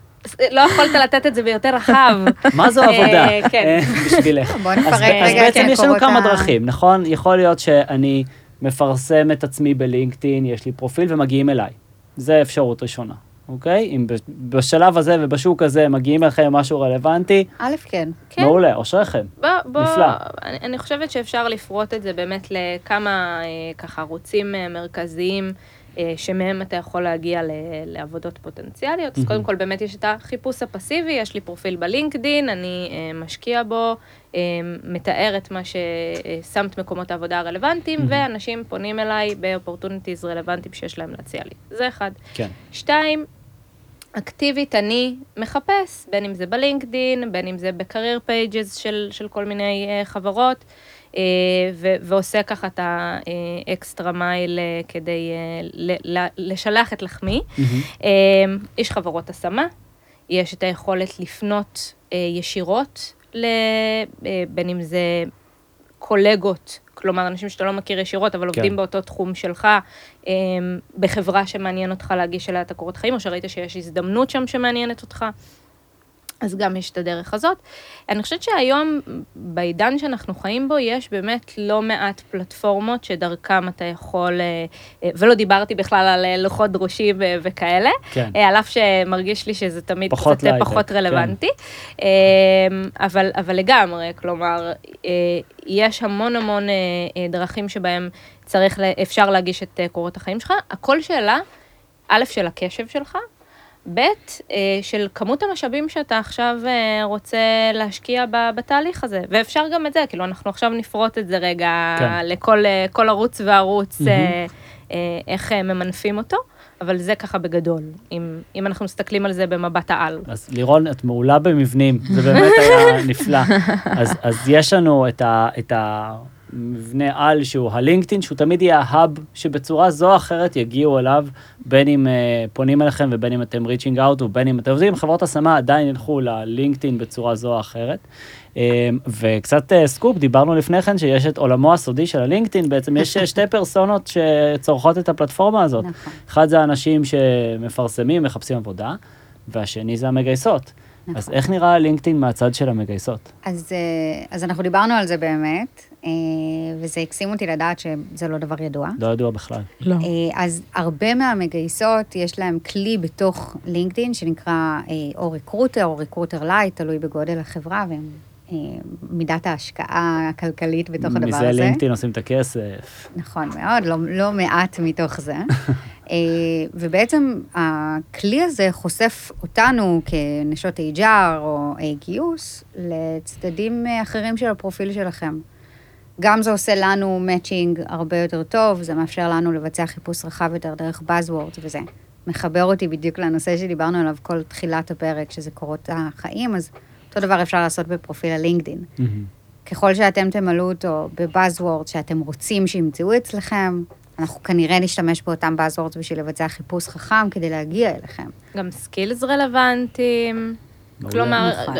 לא יכולת לתת את זה ביותר רחב. מה זו עבודה? אה, כן. אה, בשבילך. בוא אז, נפרק אז רגע את בעצם יש לנו כמה דרכים, נכון? יכול להיות שאני מפרסם את עצמי בלינקדאין, יש לי פרופיל ומגיעים אליי. זה אפשרות ראשונה, אוקיי? אם ב- בשלב הזה ובשוק הזה מגיעים אליכם משהו רלוונטי, א', כן. כן. מעולה, אשריכם. בוא, בוא, נפלא. אני, אני חושבת שאפשר לפרוט את זה באמת לכמה אה, ככה ערוצים אה, מרכזיים אה, שמהם אתה יכול להגיע ל, לעבודות פוטנציאליות. אז מהמם. קודם כל באמת יש את החיפוש הפסיבי, יש לי פרופיל בלינקדין, אני משקיע בו, מתאר את מה ששמת מקומות העבודה הרלוונטיים, מהמם. ואנשים פונים אליי ב opportunities רלוונטיים שיש להם להציע לי. זה אחד. כן. שתיים, אקטיבית אני מחפש, בין אם זה בלינקדין, בין אם זה ב career pages של, של כל מיני uh, חברות, uh, ו- ועושה ככה את ה extra mile uh, כדי uh, ל- ל- לשלח את לחמי. מהמם. Uh, יש חברות השמה, יש את היכולת לפנות uh, ישירות, בין אם זה קולגות, כלומר אנשים שאתה לא מכיר ישירות, אבל כן. עובדים באותו תחום שלך, um, בחברה שמעניין אותך להגיש אליה את הקורות חיים, או שראית שיש הזדמנות שם שמעניינת אותך. אז גם יש את הדרך הזאת. אני חושבת שהיום, בעידן שאנחנו חיים בו, יש באמת לא מעט פלטפורמות שדרכם אתה יכול, אה, אה, ולא דיברתי בכלל על אה, לוחות דרושים וכאלה, כן. על אף שמרגיש לי שזה תמיד פחות קצת להייטק, פחות כן. רלוונטי. אה, אבל, אבל לגמרי, כלומר, יש המון המון דרכים שבהם צריך, אפשר להגיש את קורות החיים שלך. הכל שאלה, א', של הקשב שלך, ב', אה, של כמות המשאבים שאתה עכשיו אה, רוצה להשקיע בתהליך הזה. ואפשר גם את זה, כאילו, אנחנו עכשיו נפרוט את זה רגע כן. לכל אה, ערוץ וערוץ, אה, איך ממנפים אותו, אבל זה ככה בגדול, אם, אם אנחנו מסתכלים על זה במבט העל. אז לירון, את מעולה במבנים, זה באמת היה נפלא. אז, אז יש לנו את, ה, את המבנה על שהוא הלינקדאין, שהוא תמיד יהיה ההאב שבצורה זו או אחרת יגיעו אליו, בין אם uh, פונים אליכם ובין אם אתם reaching out ובין אם אתם עובדים חברות השמה, עדיין ילכו ללינקדאין בצורה זו או אחרת. Um, וקצת uh, סקופ, דיברנו לפני כן שיש את עולמו הסודי של הלינקדאין, בעצם יש שתי פרסונות שצורכות את הפלטפורמה הזאת. נכון. אחד זה האנשים שמפרסמים, מחפשים עבודה, והשני זה המגייסות. נכון. אז איך נראה לינקדאין מהצד של המגייסות? אז, אז אנחנו דיברנו על זה באמת, וזה הקסים אותי לדעת שזה לא דבר ידוע. לא ידוע בכלל. לא. אה, אז הרבה מהמגייסות, יש להם כלי בתוך לינקדאין שנקרא אה, או Recruiter או Recruiter Lite, תלוי בגודל החברה ומידת ההשקעה הכלכלית בתוך הדבר הזה. מזה לינקדאין עושים את הכסף. נכון מאוד, לא, לא מעט מתוך זה. אה, ובעצם הכלי הזה חושף אותנו כנשות HR או אה, גיוס לצדדים אה, אחרים של הפרופיל שלכם. גם זה עושה לנו מאצ'ינג הרבה יותר טוב, זה מאפשר לנו לבצע חיפוש רחב יותר דרך Buzzwords וזה מחבר אותי בדיוק לנושא שדיברנו עליו כל תחילת הפרק, שזה קורות החיים, אז אותו דבר אפשר לעשות בפרופיל הלינקדין. מהמם. ככל שאתם תמלאו אותו בבאזוורד שאתם רוצים שימצאו אצלכם, אנחנו כנראה נשתמש באותם buzzwords בשביל לבצע חיפוש חכם כדי להגיע אליכם. גם skills רלוונטיים. כלומר, נכון.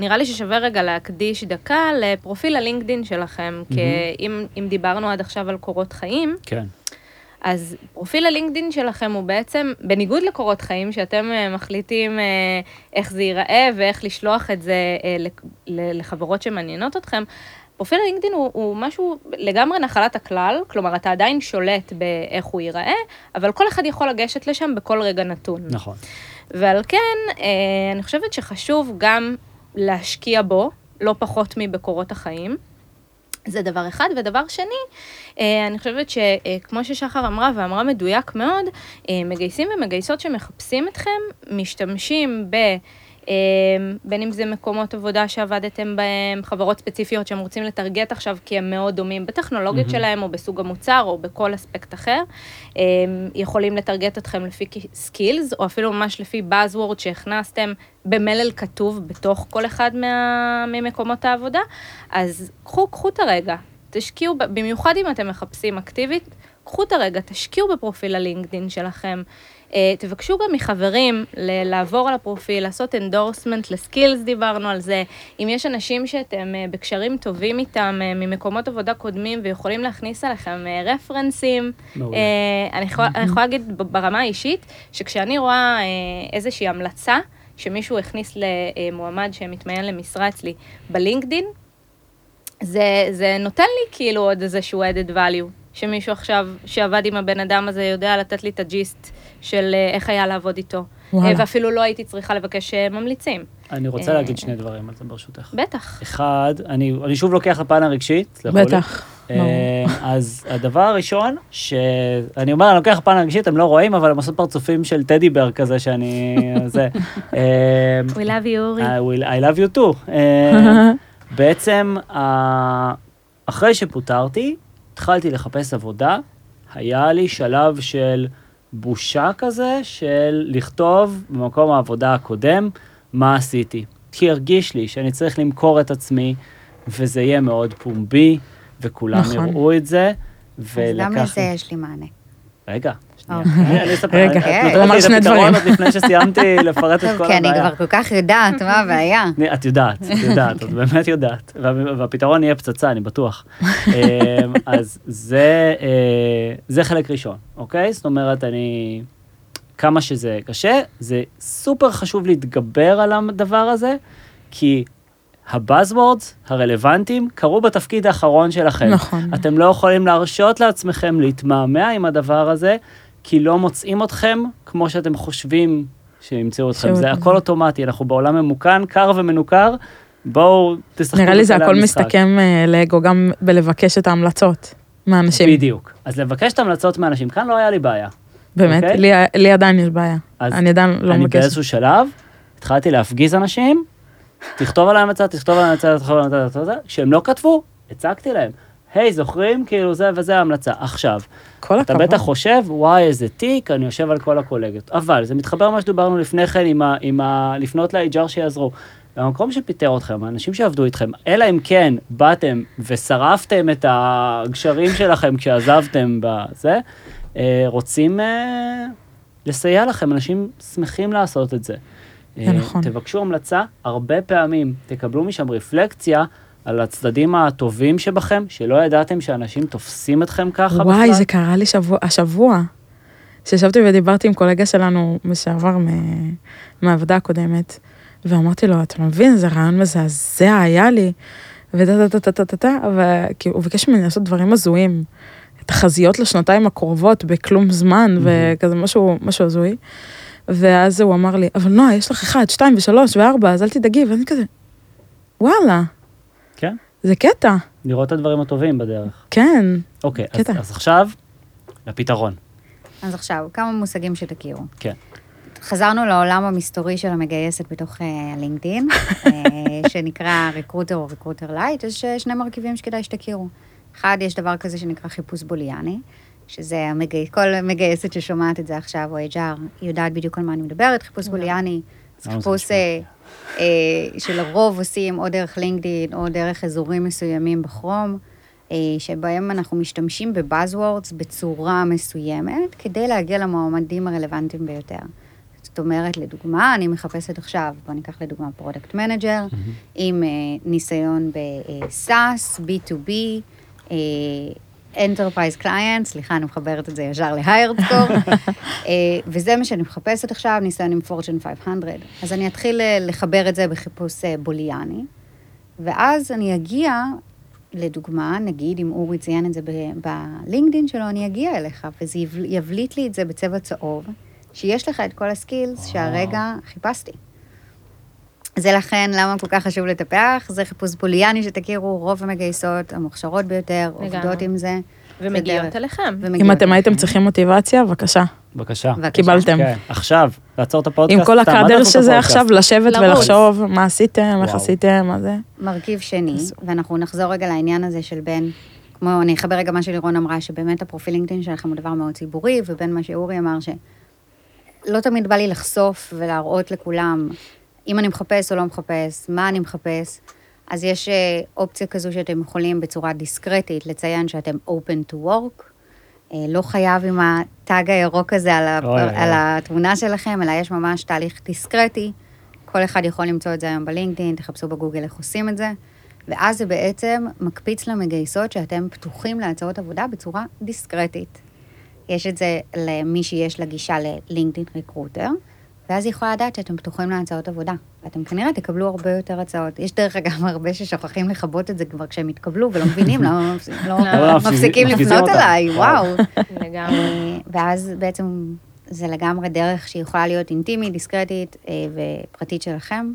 נראה לי ששווה רגע להקדיש דקה לפרופיל הלינקדין שלכם, כי אם, אם דיברנו עד עכשיו על קורות חיים, כן. אז פרופיל הלינקדין שלכם הוא בעצם, בניגוד לקורות חיים, שאתם אה, מחליטים אה, איך זה ייראה ואיך לשלוח את זה אה, לחברות שמעניינות אתכם, פרופיל הלינקדין הוא, הוא משהו לגמרי נחלת הכלל, כלומר, אתה עדיין שולט באיך הוא ייראה, אבל כל אחד יכול לגשת לשם בכל רגע נתון. נכון. ועל כן, אני חושבת שחשוב גם להשקיע בו, לא פחות מבקורות החיים. זה דבר אחד. ודבר שני, אה, אני חושבת שכמו ששחר אמרה, ואמרה מדויק מאוד, אה, מגייסים ומגייסות שמחפשים אתכם, משתמשים ב... אה, בין אם זה מקומות עבודה שעבדתם בהם, חברות ספציפיות שהם רוצים לטרגט עכשיו כי הם מאוד דומים בטכנולוגיות מהמם. שלהם, או בסוג המוצר, או בכל אספקט אחר. אה, יכולים לטרגט אתכם לפי skills, או אפילו ממש לפי Buzzword שהכנסתם במלל כתוב בתוך כל אחד מה, ממקומות העבודה. אז קחו, קחו את הרגע, תשקיעו, במיוחד אם אתם מחפשים אקטיבית, קחו את הרגע, תשקיעו בפרופיל הלינקדין שלכם. אה, תבקשו גם מחברים לעבור על הפרופיל, לעשות endorsement ל skills, דיברנו על זה. אם יש אנשים שאתם אה, בקשרים טובים איתם אה, ממקומות עבודה קודמים ויכולים להכניס עליכם אה, רפרנסים. אה, אני יכולה אני יכולה להגיד ברמה האישית, שכשאני רואה אה, איזושהי המלצה, שמישהו הכניס למועמד שמתמיין למשרה אצלי בלינקדין, זה, זה נותן לי כאילו עוד איזשהו added value, שמישהו עכשיו שעבד עם הבן אדם הזה יודע לתת לי את הג'יסט של אה, איך היה לעבוד איתו. וואלה. אה, ואפילו לא הייתי צריכה לבקש אה, ממליצים. אני רוצה להגיד שני דברים על זה ברשותך. בטח. אחד, אני, אני שוב לוקח לפן הרגשי, סלחו לי. בטח. אז הדבר הראשון, שאני אומר, אני לוקח לפן הרגשי, אתם לא רואים, אבל הם עושים פרצופים של טדי בר כזה שאני... זה. We love you, אורי. I, will, I love you too. בעצם, אחרי שפוטרתי, התחלתי לחפש עבודה, היה לי שלב של בושה כזה, של לכתוב במקום העבודה הקודם מה עשיתי. כי הרגיש לי שאני צריך למכור את עצמי, וזה יהיה מאוד פומבי, וכולם נכון. יראו את זה, אז ולקח... גם לזה יש לי מענה. רגע. אני- אני אספר, רגע, את נותנת לי את שני הפתרון דברים. עוד לפני שסיימתי לפרט את כל כי אני הבעיה. כבר כל כך יודעת מה הבעיה. את יודעת, את יודעת, את באמת יודעת. וה- והפתרון יהיה פצצה, אני בטוח. אמ, אז זה, אה, זה חלק ראשון, אוקיי? זאת אומרת, אני... כמה שזה קשה, זה סופר חשוב להתגבר על הדבר הזה, כי הבאזוורדס הרלוונטיים קרו בתפקיד האחרון שלכם. נכון. אתם לא יכולים להרשות לעצמכם להתמהמה עם הדבר הזה, כי לא מוצאים אתכם כמו שאתם חושבים שימצאו אתכם. זה הכל אוטומטי, אנחנו בעולם ממוכן, קר ומנוכר, בואו תשחקו נראה לי זה הכל המשחק. מסתכם אה, לאגו גם בלבקש את ההמלצות מהאנשים. בדיוק. אז לבקש את ההמלצות מאנשים, כאן לא היה לי בעיה. באמת, אוקיי? לי- לי עדיין יש בעיה. אני עדיין לא אני מבקשת. באיזשהו שלב התחלתי להפגיז אנשים, תכתוב על ההמלצה, תכתוב על ההמלצה, תכתוב על ההמלצה, כשהם לא כתבו, הצגתי להם. היי, זוכרים? כאילו זה וזה ההמלצה. עכשיו, כל אתה הכבוד. בטח חושב, וואי, איזה תיק, אני יושב על כל הקולגות. אבל זה מתחבר למה שדיברנו לפני כן עם, ה, עם ה, לפנות ל-HR שיעזרו. במקום שפיטר אתכם, האנשים שעבדו איתכם, אלא אם כן באתם ושרפתם את הגשרים שלכם כשעזבתם בזה, אה, רוצים אה, לסייע לכם, אנשים שמחים לעשות את זה. זה אה, נכון. תבקשו המלצה, הרבה פעמים תקבלו משם רפלקציה על הצדדים הטובים שבכם, שלא ידעתם שאנשים תופסים אתכם ככה בכלל. וואי, זה קרה לי שבוע, השבוע, שישבתי ודיברתי עם קולגה שלנו לשעבר מהעבודה הקודמת, ואמרתי לו, אתה מבין, זה רעיון מזעזע היה לי, וטה טה טה טה טה טה, וכאילו, הוא ביקש ממני לעשות דברים הזויים, תחזיות לשנתיים הקרובות בכלום זמן, וכזה משהו, משהו הזוי. ואז הוא אמר לי, אבל נועה, יש לך אחד, שתיים ושלוש וארבע, אז אל תדאגי, ואני כזה, וואלה, זה קטע, לראות את הדברים הטובים בדרך. כן, אוקיי, אז, קטע. אז עכשיו, לפתרון. אז עכשיו, כמה מושגים שתכירו. כן. חזרנו לעולם המסתורי של המגייסת בתוך אה, הלינקדין, אה, שנקרא Recruiter או Recruiter Lite, יש אה, שני מרכיבים שכדאי שתכירו. אחד, יש דבר כזה שנקרא חיפוש בוליאני, שזה המגי... כל מגייסת ששומעת את זה עכשיו, או HR, יודעת בדיוק על מה אני מדברת. חיפוש בוליאני, זה חיפוש שלרוב עושים או דרך לינקדין או דרך אזורים מסוימים בכרום. אה, שבהם אנחנו משתמשים ב buzzwords בצורה מסוימת, כדי להגיע למועמדים הרלוונטיים ביותר. זאת אומרת, לדוגמה, אני מחפשת עכשיו, בואו ניקח לדוגמה product manager, עם אה, ניסיון ב-SaaS, B2B, אה, Enterprise Client, סליחה, אני מחברת את זה ישר ל-hardcore, אה, וזה מה שאני מחפשת עכשיו, ניסיון עם Fortune 500. אז אני אתחיל אה, לחבר את זה בחיפוש אה, בוליאני, ואז אני אגיע, לדוגמה, נגיד, אם אורי ציין את זה ב- בלינקדין שלו, אני אגיע אליך, וזה יב- יבליט לי את זה בצבע צהוב, שיש לך את כל הסקילס שהרגע חיפשתי. זה לכן למה כל כך חשוב לטפח, זה חיפוש בוליאני שתכירו, רוב המגייסות המוכשרות ביותר, לגמרי. עובדות עם זה. ומגיעות. אליכם. ומגיעות אם אתם הייתם. צריכים מוטיבציה, בבקשה, בבקשה. קיבלתם. כן, עכשיו, לעצור את הפודקאסט. עם כל הקאדר שזה? עכשיו, לשבת לרוץ. ולחשוב מה עשיתם, איך. עשיתם, מה זה. מרכיב שני, ואנחנו נחזור רגע לעניין הזה של בין, כמו, אני אחבר רגע מה שלירון אמרה, שבאמת הפרופיל לינקדאין שלכם הוא דבר מאוד ציבורי, ובין מה שאורי אמר, שלא תמיד בא לי לחשוף ולהראות לכולם אם אני מחפש או לא מחפש, מה אני מחפש. אז יש אה, אופציה כזו שאתם יכולים בצורה דיסקרטית לציין שאתם open to work, אה, לא חייב עם הטאג הירוק הזה על, ה... אוי, אוי, על אוי. התמונה שלכם, אלא יש ממש תהליך דיסקרטי. כל אחד יכול למצוא את זה היום בלינקדאין, תחפשו בגוגל איך עושים את זה. ואז זה בעצם מקפיץ למגייסות שאתם פתוחים להצעות עבודה בצורה דיסקרטית. יש את זה למי שיש לה גישה ללינקדאין ריקרוטר, ואז היא יכולה לדעת שאתם פתוחים להצעות עבודה. ואתם כנראה תקבלו הרבה יותר הצעות. יש דרך אגב הרבה ששוכחים לכבות את זה כבר כשהם התקבלו ולא מבינים למה מפס- לא למה מפסיקים לפנות? אליי, וואו. אה, ואז בעצם זה לגמרי דרך שיכולה להיות אינטימית, דיסקרטית אה, ופרטית שלכם,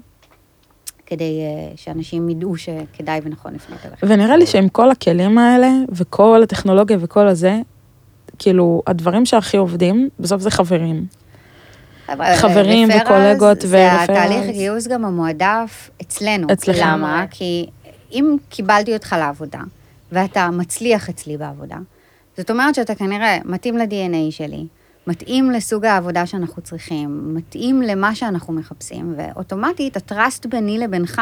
כדי אה, שאנשים ידעו שכדאי ונכון לפנות אליכם. ונראה לי שעם כל הכלים האלה, וכל הטכנולוגיה וכל הזה, כאילו, הדברים שהכי עובדים, בסוף זה חברים. חברים וקולגות זה ורפרלס. התהליך גיוס גם המועדף אצלנו. אצלכם. למה? כי אם קיבלתי אותך לעבודה, ואתה מצליח אצלי בעבודה, זאת אומרת שאתה כנראה מתאים ל-DNA שלי, מתאים לסוג העבודה שאנחנו צריכים, מתאים למה שאנחנו מחפשים, ואוטומטית הטראסט ביני לבינך,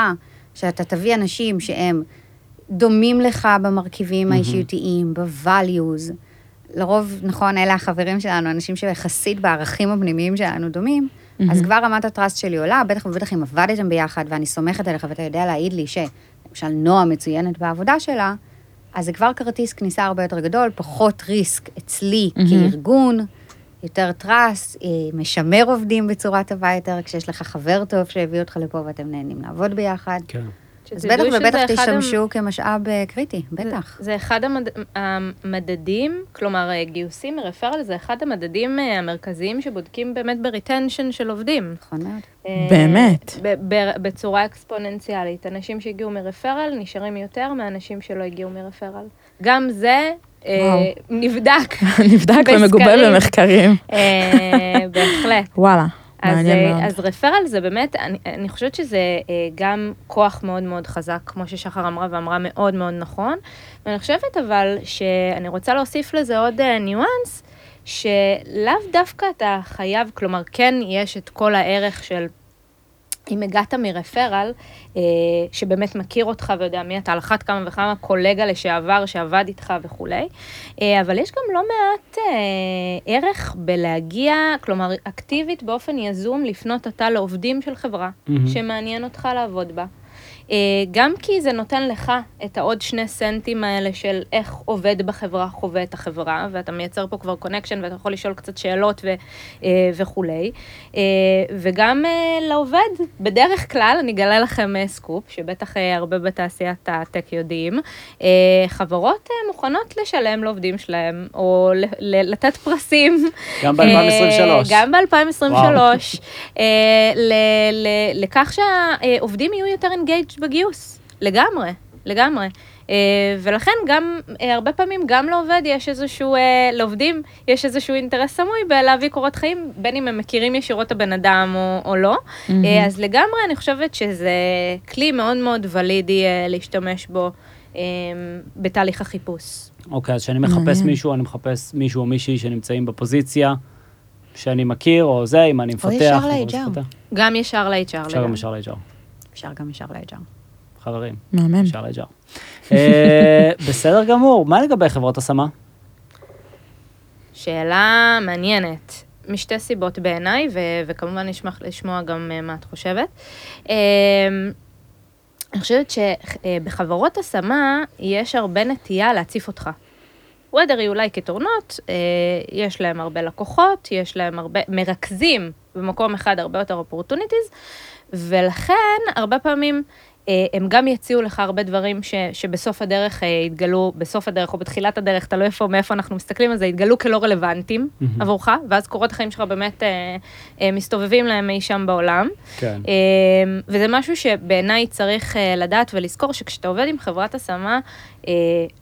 שאתה תביא אנשים שהם דומים לך במרכיבים האישיותיים, ב-values, לרוב, נכון, אלה החברים שלנו, אנשים שיחסית בערכים הפנימיים שלנו דומים, אז כבר רמת הטראסט שלי עולה, בטח ובטח אם עבדתם ביחד ואני סומכת עליך ואתה יודע להעיד לי שלמשל נועה מצוינת בעבודה שלה, אז זה כבר כרטיס כניסה הרבה יותר גדול, פחות ריסק אצלי מהמם. כארגון, יותר טראסט, אה, משמר עובדים בצורה טובה יותר, כשיש לך חבר טוב שהביא אותך לפה ואתם נהנים לעבוד ביחד. כן. אז בטח ובטח אחד המ- תשתמשו כמשאב אה, קריטי, בטח. זה אחד המד... המדדים, כלומר אה, גיוסים מ referral זה אחד המדדים אה, המרכזיים שבודקים באמת ב retention של עובדים. נכון מאוד. באמת? ב- ב- בצורה אקספוננציאלית. אנשים שהגיעו מ referral נשארים יותר מאנשים שלא הגיעו מ referral. גם זה. נבדק. נבדק ומגובה. במחקרים. בהחלט. וואלה, אז, אה. אז רפרל זה באמת, אני, אני חושבת שזה אה, גם כוח מאוד מאוד חזק, כמו ששחר אמרה ואמרה מאוד מאוד נכון. ואני חושבת אבל שאני רוצה להוסיף לזה עוד אה, ניואנס, שלאו דווקא אתה חייב, כלומר כן יש את כל הערך של אם הגעת מרפרל, אה, שבאמת מכיר אותך ויודע מי אתה, על אחת כמה וכמה קולגה לשעבר שעבד איתך וכולי, אה, אבל יש גם לא מעט אה, ערך בלהגיע, כלומר אקטיבית באופן יזום לפנות אתה לעובדים של חברה מהמם. שמעניין אותך לעבוד בה. אה, גם כי זה נותן לך את העוד שני סנטים האלה של איך עובד בחברה חווה את החברה, ואתה מייצר פה כבר connection ואתה יכול לשאול קצת שאלות ו, אה, וכולי. אה, וגם לעובד, בדרך כלל, אני אגלה לכם סקופ, שבטח הרבה בתעשיית ה tech יודעים, חברות מוכנות לשלם לעובדים שלהם, או לתת פרסים. גם אה, ב-2023. גם ב-2023, לכך שהעובדים יהיו יותר אינגייג' בגיוס, לגמרי, לגמרי. אה, ולכן גם, אה, הרבה פעמים גם לעובד יש איזשהו, אה, לעובדים יש איזשהו אינטרס סמוי בלהביא קורות חיים, בין אם הם מכירים ישירות את הבן אדם או, או לא. אה, אז לגמרי אני חושבת שזה כלי מאוד מאוד ולידי אה, להשתמש בו אה, בתהליך החיפוש. אוקיי, אז כשאני מחפש מעניין. מישהו, אני מחפש מישהו או מישהי שנמצאים בפוזיציה שאני מכיר, או זה, אם אני מפתח. ישר או ל-HR. מפתח. גם ישר ל-HR. אפשר גם ישר ל-HR. אפשר גם ישר ל-HR. חברים, מהמם. ישר ל-HR. אה, בסדר גמור, מה לגבי חברות השמה? שאלה מעניינת, משתי סיבות בעיניי, ו- וכמובן נשמח לשמוע גם אה, מה את חושבת. אה, אני חושבת שבחברות השמה יש הרבה נטייה להציף אותך. whether you like it or not, אה, יש להם הרבה לקוחות, יש להם הרבה, מרכזים במקום אחד הרבה יותר opportunities, ולכן הרבה פעמים אה, הם גם יציעו לך הרבה דברים ש, שבסוף הדרך אה, יתגלו, בסוף הדרך או בתחילת הדרך, תלוי איפה, מאיפה אנחנו מסתכלים על זה, יתגלו כלא רלוונטיים מהמם. עבורך, ואז קורות החיים שלך באמת אה, אה, מסתובבים להם אי שם בעולם. כן. אה, וזה משהו שבעיניי צריך אה, לדעת ולזכור שכשאתה עובד עם חברת השמה,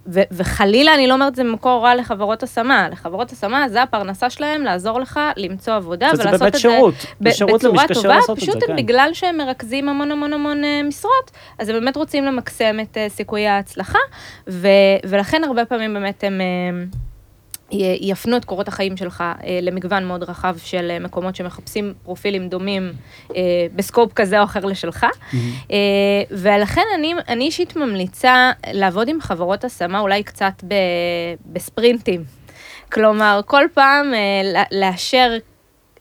ו- וחלילה אני לא אומרת זה ממקור רע לחברות השמה, לחברות השמה זה הפרנסה שלהם לעזור לך למצוא עבודה ולעשות את שירות, זה ב- בצורה טובה, פשוט זה, כן. בגלל שהם מרכזים המון המון המון אה, משרות, אז הם באמת רוצים למקסם את אה, סיכויי ההצלחה, ו- ולכן הרבה פעמים באמת הם... יפנו את קורות החיים שלך אה, למגוון מאוד רחב של אה, מקומות שמחפשים פרופילים דומים אה, בסקופ כזה או אחר לשלך. אה, ולכן אני, אני אישית ממליצה לעבוד עם חברות השמה אולי קצת ב, בספרינטים. כלומר, כל פעם אה, לאשר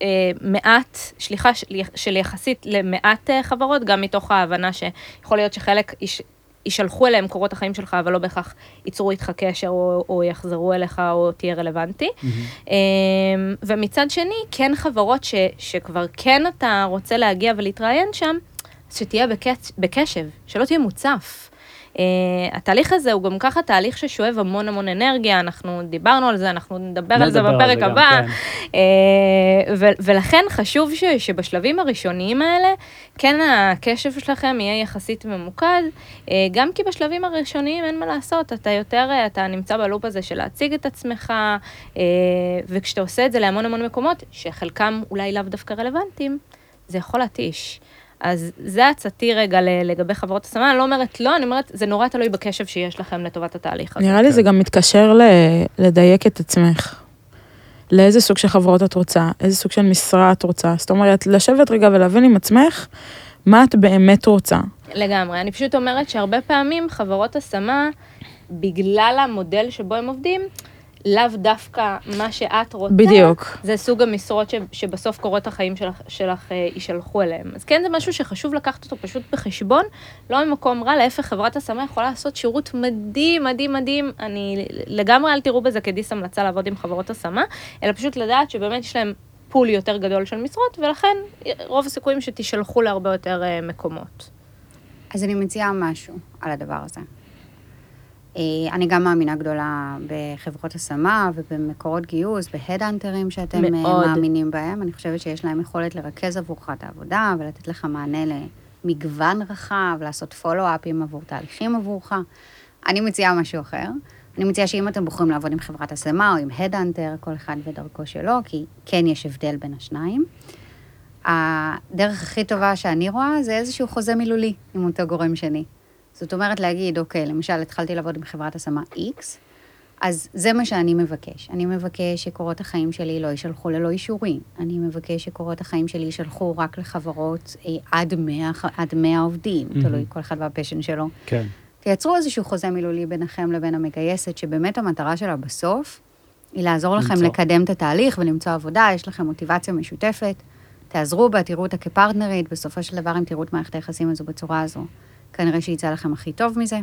אה, מעט, שליחה של, יחסית למעט אה, חברות, גם מתוך ההבנה שיכול להיות שחלק יש, יישלחו אליהם קורות החיים שלך, אבל לא בהכרח ייצרו איתך קשר או, או יחזרו אליך או תהיה רלוונטי. אה, ומצד שני, כן חברות ש, שכבר כן אתה רוצה להגיע ולהתראיין שם, שתהיה בקצ, בקשב, שלא תהיה מוצף. Uh, התהליך הזה הוא גם ככה תהליך ששואב המון המון אנרגיה, אנחנו דיברנו על זה, אנחנו נדבר על זה בפרק הבא. כן. אה, ולכן חשוב שבשלבים הראשוניים האלה, כן הקשב שלכם יהיה יחסית ממוקד, אה, גם כי בשלבים הראשוניים אין מה לעשות, אתה יותר, אה, אתה נמצא בלופ הזה של להציג את עצמך, אה, וכשאתה עושה את זה להמון המון מקומות, שחלקם אולי לאו דווקא רלוונטיים, זה יכול להתיש. אז זה עצתי רגע לגבי חברות השמה, אני לא אומרת לא, אני אומרת, זה נורא תלוי בקשב שיש לכם לטובת התהליך הזה. נראה לי זה גם מתקשר ל- לדייק את עצמך. לאיזה סוג של חברות את רוצה, איזה סוג של משרה את רוצה. זאת אומרת, לשבת רגע ולהבין עם עצמך מה את באמת רוצה. לגמרי. אני פשוט אומרת שהרבה פעמים חברות השמה, בגלל המודל שבו הם עובדים, לאו דווקא מה שאת רוצה. בדיוק. זה סוג המשרות ש, שבסוף קורות החיים שלך, שלך אה, יישלחו אליהם. אז כן, זה משהו שחשוב לקחת אותו פשוט בחשבון, לא ממקום רע, להפך, חברת השמה יכולה לעשות שירות מדהים, מדהים, מדהים. אני לגמרי אל תראו בזה כדיס המלצה לעבוד עם חברות השמה, אלא פשוט לדעת שבאמת יש להם פול יותר גדול של משרות, ולכן רוב הסיכויים שתישלחו להרבה יותר אה, מקומות. אז אני מציעה משהו על הדבר הזה. אה, אני גם מאמינה גדולה בחברות השמה ובמקורות גיוס, בהדאנטרים שאתם אה, מאוד. מאמינים בהם. אני חושבת שיש להם יכולת לרכז עבורך את העבודה ולתת לך מענה למגוון רחב, לעשות פולו-אפים עבור תהליכים עבורך. אני מציעה משהו אחר. אני מציעה שאם אתם בוחרים לעבוד עם חברת השמה או עם הדאנטר, כל אחד ודרכו שלו, כי כן יש הבדל בין השניים. הדרך הכי טובה שאני רואה זה איזשהו חוזה מילולי עם אותו גורם שני. זאת אומרת להגיד, אוקיי, למשל, התחלתי לעבוד עם חברת השמה X, אז זה מה שאני מבקש. אני מבקש שקורות החיים שלי לא יישלחו ללא אישורים. אני מבקש שקורות החיים שלי יישלחו רק לחברות אה, עד 100, עד 100 עובדים, מהמם. תלוי כל אחד והפשן שלו. כן. תייצרו איזשהו חוזה מילולי ביניכם לבין המגייסת, שבאמת המטרה שלה בסוף היא לעזור לכם למצוא. לקדם את התהליך ולמצוא עבודה, יש לכם מוטיבציה משותפת, תעזרו בה, תראו אותה כפרטנרית, בסופו של דבר, אם תראו את מערכת היחסים הזו בצורה הזו, כנראה שיצא לכם הכי טוב מזה.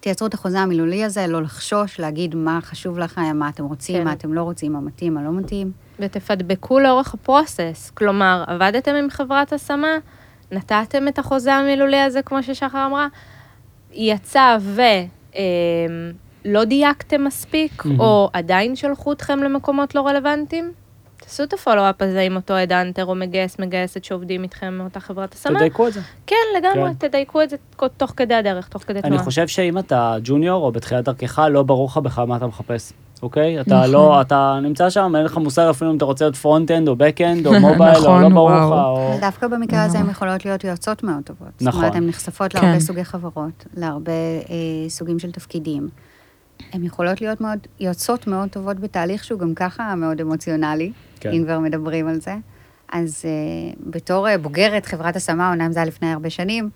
תייצרו את החוזה המילולי הזה, לא לחשוש, להגיד מה חשוב לכם, מה אתם רוצים, כן. מה אתם לא רוצים, מה מתאים, מה לא מתאים. ותפדבקו לאורך הפרוסס. כלומר, עבדתם עם חברת השמה, נתתם את החוזה המילולי הזה, כמו ששחר אמרה, יצא ולא דייקתם מספיק, מהמם. או עדיין שלחו אתכם למקומות לא רלוונטיים, תעשו את ה follow-up הזה עם אותו ה head hunter או מגייס, מגייסת שעובדים איתכם מאותה חברת השמה. תדייקו את זה. כן, לגמרי, כן. תדייקו את זה תוך כדי הדרך, תוך כדי אני תנועה. חושב שאם אתה ג'וניור או בתחילת דרכך, לא ברור לך בכלל מה אתה מחפש, אוקיי? אתה נכון. לא, אתה נמצא שם, אין לך מושג אפילו אם אתה רוצה להיות front-end או back-end או mobile, או נכון, לא ברור לך. או... דווקא במקרה הזה הן. יכולות להיות יועצות מאוד טובות. זאת נכון. אומרת, הן נחשפות להרבה כן. סוגי חברות, להרבה אה, סוגים של תפקידים. הן יכולות להיות מאוד, יועצות מאוד טובות בתהליך שהוא גם ככה מאוד אמוציונלי, כן. אם כבר מדברים על זה. אז אה, בתור אה, בוגרת חברת השמה, אומנם זה היה לפני הרבה שנים,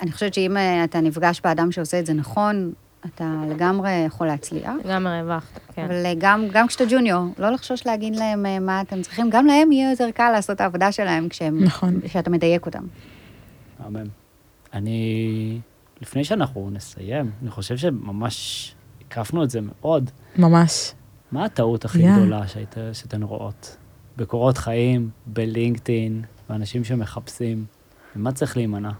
אני חושבת שאם אה, אתה נפגש באדם שעושה את זה נכון, אתה לגמרי יכול להצליח. לגמרי הרווחת, כן. אבל אה, גם, גם כשאתה ג'וניור, לא לחשוש להגיד להם אה, מה אתם צריכים, גם להם יהיה יותר קל לעשות את העבודה שלהם כשהם, נכון. כשאתה מדייק אותם. מהמם. אני, לפני שאנחנו נסיים, אני חושב שממש הקפנו את זה מאוד. ממש. מה הטעות הכי יא. גדולה שהיית, שאתן רואות? בקורות חיים, בלינקדאין, באנשים שמחפשים, ממה צריך להימנע?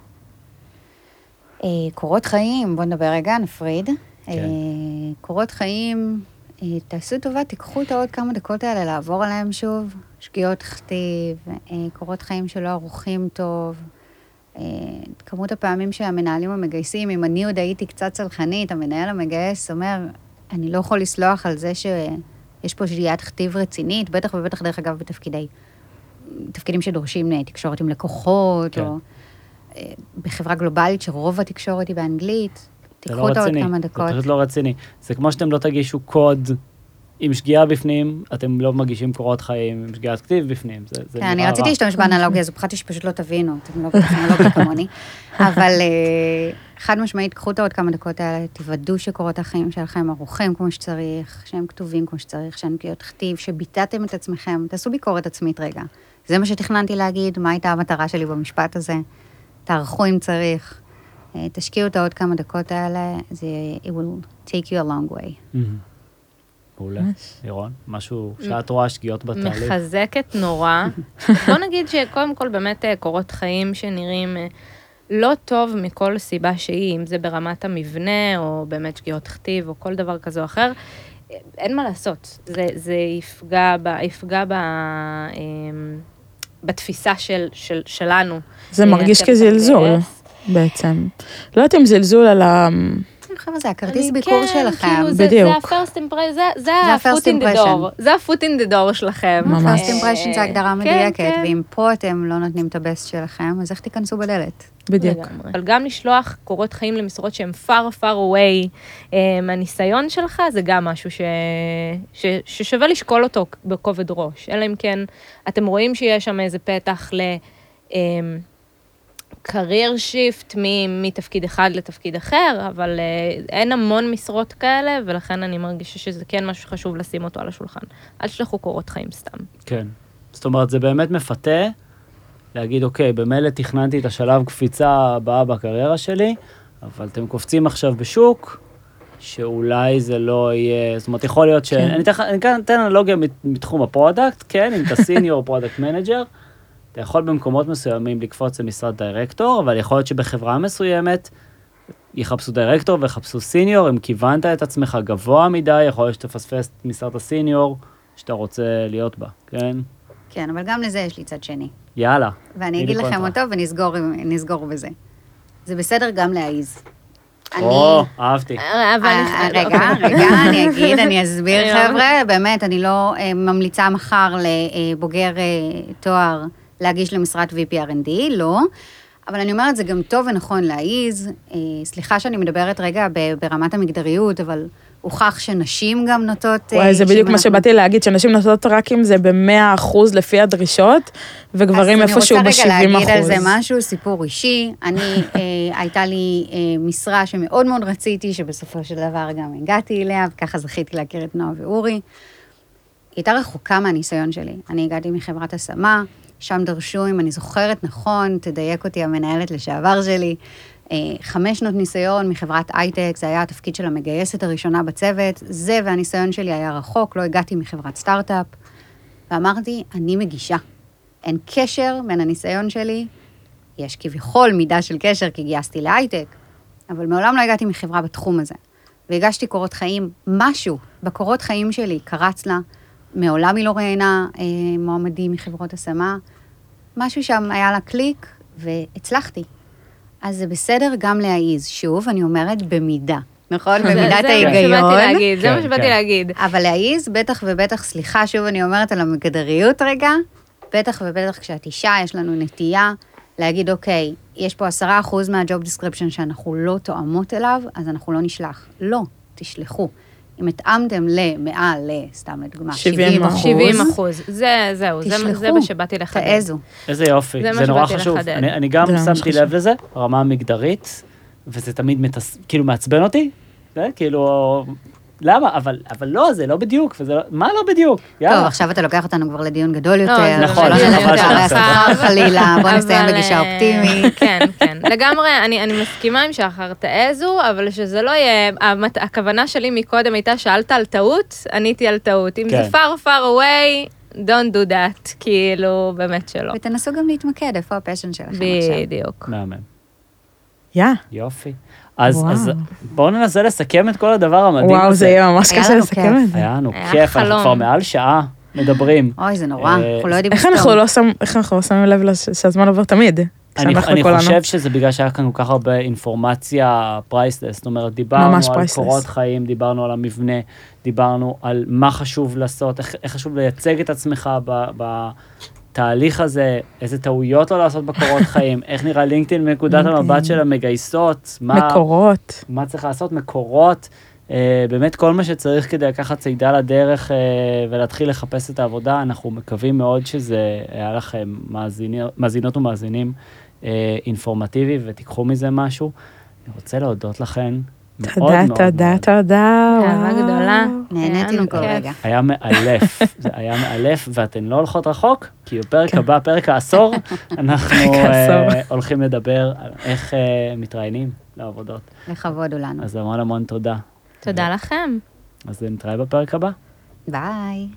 אה, קורות חיים, בואו נדבר רגע, נפריד. כן. אה, קורות חיים, אה, תעשו טובה, תיקחו את העוד כמה דקות האלה לעבור עליהם שוב. שגיאות כתיב, אה, קורות חיים שלא ערוכים טוב. כמות הפעמים שהמנהלים המגייסים, אם אני עוד הייתי קצת צלחנית, המנהל המגייס אומר, אני לא יכול לסלוח על זה שיש פה שגיאת כתיב רצינית, בטח ובטח, דרך אגב, בתפקידי, תפקידים שדורשים אה, תקשורת עם לקוחות, כן. או אה, בחברה גלובלית שרוב התקשורת היא באנגלית. זה תיקחו לא העוד רציני, כמה זה דקות. פשוט לא רציני. זה כמו שאתם לא תגישו קוד עם שגיאה בפנים, אתם לא מגישים קורות חיים עם שגיאת כתיב בפנים. זה, זה כן, אני רציתי. להשתמש באנלוגיה הזו, פחדתי שפשוט לא תבינו, אתם לא טכנולוגיה כמוני. אבל אה, חד משמעית, קחו את העוד כמה דקות האלה, תוודאו שקורות החיים שלכם ערוכים כמו שצריך, שהם כתובים כמו שצריך, שאין פגיעות כתיב, שביטאתם את עצמכם, תעשו ביקורת עצמית רגע. זה מה שתכננתי להגיד, מה הייתה המטרה שלי במשפט הזה, תערכו אם צריך, אה, תשקיעו את העוד כמה דקות האלה, זה it will take you a long way. מהמם. מעולה. לירון, משהו שאת רואה שגיאות בתהליך. מחזקת נורא. בוא נגיד שקודם כל באמת אה, קורות חיים שנראים אה, לא טוב מכל סיבה שהיא, אם זה ברמת המבנה, או באמת שגיאות כתיב, או כל דבר כזה או אחר. אה, אין מה לעשות, זה, זה יפגע, ב, יפגע ב, אה, בתפיסה של, של, שלנו. זה מרגיש כזלזול. בעצם. לא יודעת אם זלזול על ה... חבר'ה, זה הכרטיס ביקור כן, שלכם. כאילו, זה- בדיוק. זה ה-first impression, זה- זה זה ה-first ה-foot in the impression. door, זה ה-foot in the door שלכם. ממש. first impression זה הגדרה כן, מדויקת, כן. ואם פה אתם לא נותנים את הבסט שלכם, אז איך תיכנסו בדלת? בדיוק. אבל גם לשלוח קורות חיים למשרות שהן far far away אה, מהניסיון שלך, זה גם משהו ש... ש... ששווה לשקול אותו בכובד ראש. אלא אם כן אתם רואים שיש שם איזה פתח ל... career shift מתפקיד אחד לתפקיד אחר, אבל אה, אין המון משרות כאלה, ולכן אני מרגישה שזה כן משהו שחשוב לשים אותו על השולחן. אל תשלחו קורות חיים סתם. כן. זאת אומרת, זה באמת מפתה להגיד, אוקיי, במילא תכננתי את השלב קפיצה הבאה בקריירה שלי, אבל אתם קופצים עכשיו בשוק, שאולי זה לא יהיה, זאת אומרת, יכול להיות ש... כן. אני אתן אנלוגיה מת- מתחום ה product, כן, אם אתה senior product manager, אתה יכול במקומות מסוימים לקפוץ למשרד דירקטור, אבל יכול להיות שבחברה מסוימת יחפשו דירקטור ויחפשו סיניור, אם כיוונת את עצמך גבוה מדי, יכול להיות שתפספס את משרת הסיניור שאתה רוצה להיות בה, כן? כן, אבל גם לזה יש לי צד שני. יאללה. ואני אגיד לכם קונטרה. אותו ונסגור נסגור בזה. זה בסדר גם להעיז. אני... או, אהבתי. אבל... אה, רגע, רגע, אני אגיד, אני אסביר, חבר'ה, באמת, אני לא אה, ממליצה מחר לבוגר אה, תואר להגיש למשרת VP R&D, לא. אבל אני אומרת, זה גם טוב ונכון להעיז. אה, סליחה שאני מדברת רגע ברמת המגדריות, אבל הוכח שנשים גם נוטות... אה, וואי, זה בדיוק מה אנחנו- שבאתי להגיד, שנשים נוטות רק אם זה ב-100 אחוז לפי הדרישות, וגברים איפשהו ב-70 אז אני רוצה רגע להגיד על אחוז. זה משהו, סיפור אישי. אני, אה, הייתה לי אה, משרה שמאוד מאוד רציתי, שבסופו של דבר גם הגעתי אליה, וככה זכיתי להכיר את נועה ואורי. היא הייתה רחוקה מהניסיון שלי. אני הגעתי מחברת השמה, שם דרשו, אם אני זוכרת נכון, תדייק אותי המנהלת לשעבר שלי, אה, חמש שנות ניסיון מחברת הייטק, זה היה התפקיד של המגייסת הראשונה בצוות, זה והניסיון שלי היה רחוק, לא הגעתי מחברת סטארט-אפ, ואמרתי, אני מגישה. אין קשר בין הניסיון שלי, יש כביכול מידה של קשר כי גייסתי להייטק, אבל מעולם לא הגעתי מחברה בתחום הזה. והגשתי קורות חיים, משהו בקורות חיים שלי קרץ לה, מעולם היא לא ראיינה אה, מועמדים מחברות השמה, משהו שם היה לה קליק, והצלחתי. אז זה בסדר גם להעיז. שוב, אני אומרת במידה, נכון? זה- במידת זה ההיגיון. מה שבאתי להגיד, זה כן, מה שבאתי כן. להגיד. אבל להעיז, בטח ובטח, סליחה, שוב אני אומרת על המגדריות רגע, בטח ובטח כשאת אישה, יש לנו נטייה להגיד, אוקיי, יש פה עשרה אחוז מה job description שאנחנו לא תואמות אליו, אז אנחנו לא נשלח. לא, תשלחו. אם התאמתם למעל, ל- סתם לדוגמה, 70 70 אחוז, 70 אחוז, זה, זהו, זה, תשלחו, זה מה שבאתי לחדד. תעזו. איזה יופי, זה מה זה נורא חשוב. לחדד. אני, אני גם שמתי. לב לזה, ברמה המגדרית, וזה תמיד מתס... כאילו מעצבן אותי, זה כאילו, למה? אבל, אבל לא, זה לא בדיוק, וזה לא, מה לא בדיוק? יאללה. טוב, עכשיו אתה לוקח אותנו כבר לדיון גדול יותר. זה נכון, שלא נכון, נדבר חבל על השכר. חלילה, בוא נסיים בגישה אה, אופטימית. כן, כן. לגמרי, אני, אני מסכימה עם שחר, תעזו, אבל שזה לא יהיה... המת- הכוונה שלי מקודם הייתה, שאלת על טעות, עניתי על טעות. אם כן. זה far far away, don't do that, כאילו, באמת שלא. ותנסו גם להתמקד, איפה ה passion שלכם עכשיו. בדיוק. מהמם. יא, יופי. אז, וואו. אז בואו ננסה לסכם את כל הדבר המדהים הזה. וואו, זה יהיה ממש קשה לסכם. את זה. היה לנו היה כיף, אנחנו. כבר מעל שעה מדברים. אוי, זה נורא, אה, אנחנו לא יודעים איך אנחנו לא שם- איך אנחנו לא שמים לב שהזמן עובר תמיד? אני. חושב שזה בגלל שהיה כאן כל כך הרבה אינפורמציה priceless, זאת אומרת, דיברנו על. קורות חיים, דיברנו על המבנה, דיברנו על מה חשוב לעשות, איך, איך חשוב לייצג את עצמך ב, בתהליך הזה, איזה טעויות לא לעשות בקורות חיים, איך נראה לינקדאין מנקודת. המבט של המגייסות, מה, מקורות. מה צריך לעשות, מקורות, אה, באמת כל מה שצריך כדי לקחת צעידה לדרך אה, ולהתחיל לחפש את העבודה, אנחנו מקווים מאוד שזה היה לכם מאזיני- מאזינות ומאזינים אה, אינפורמטיבי ותיקחו מזה משהו. אני רוצה להודות לכן. תודה, תודה. תודה. אהבה. גדולה. נהניתי לנו מכל כיף. רגע. היה מאלף, זה היה מאלף, ואתן לא הולכות רחוק, כי בפרק כן. הבא, פרק העשור, אנחנו. אה, הולכים לדבר על איך אה, מתראיינים לעבודות. לכבוד הוא לנו. אז המון המון תודה. תודה לכם. אז נתראה בפרק הבא. ביי.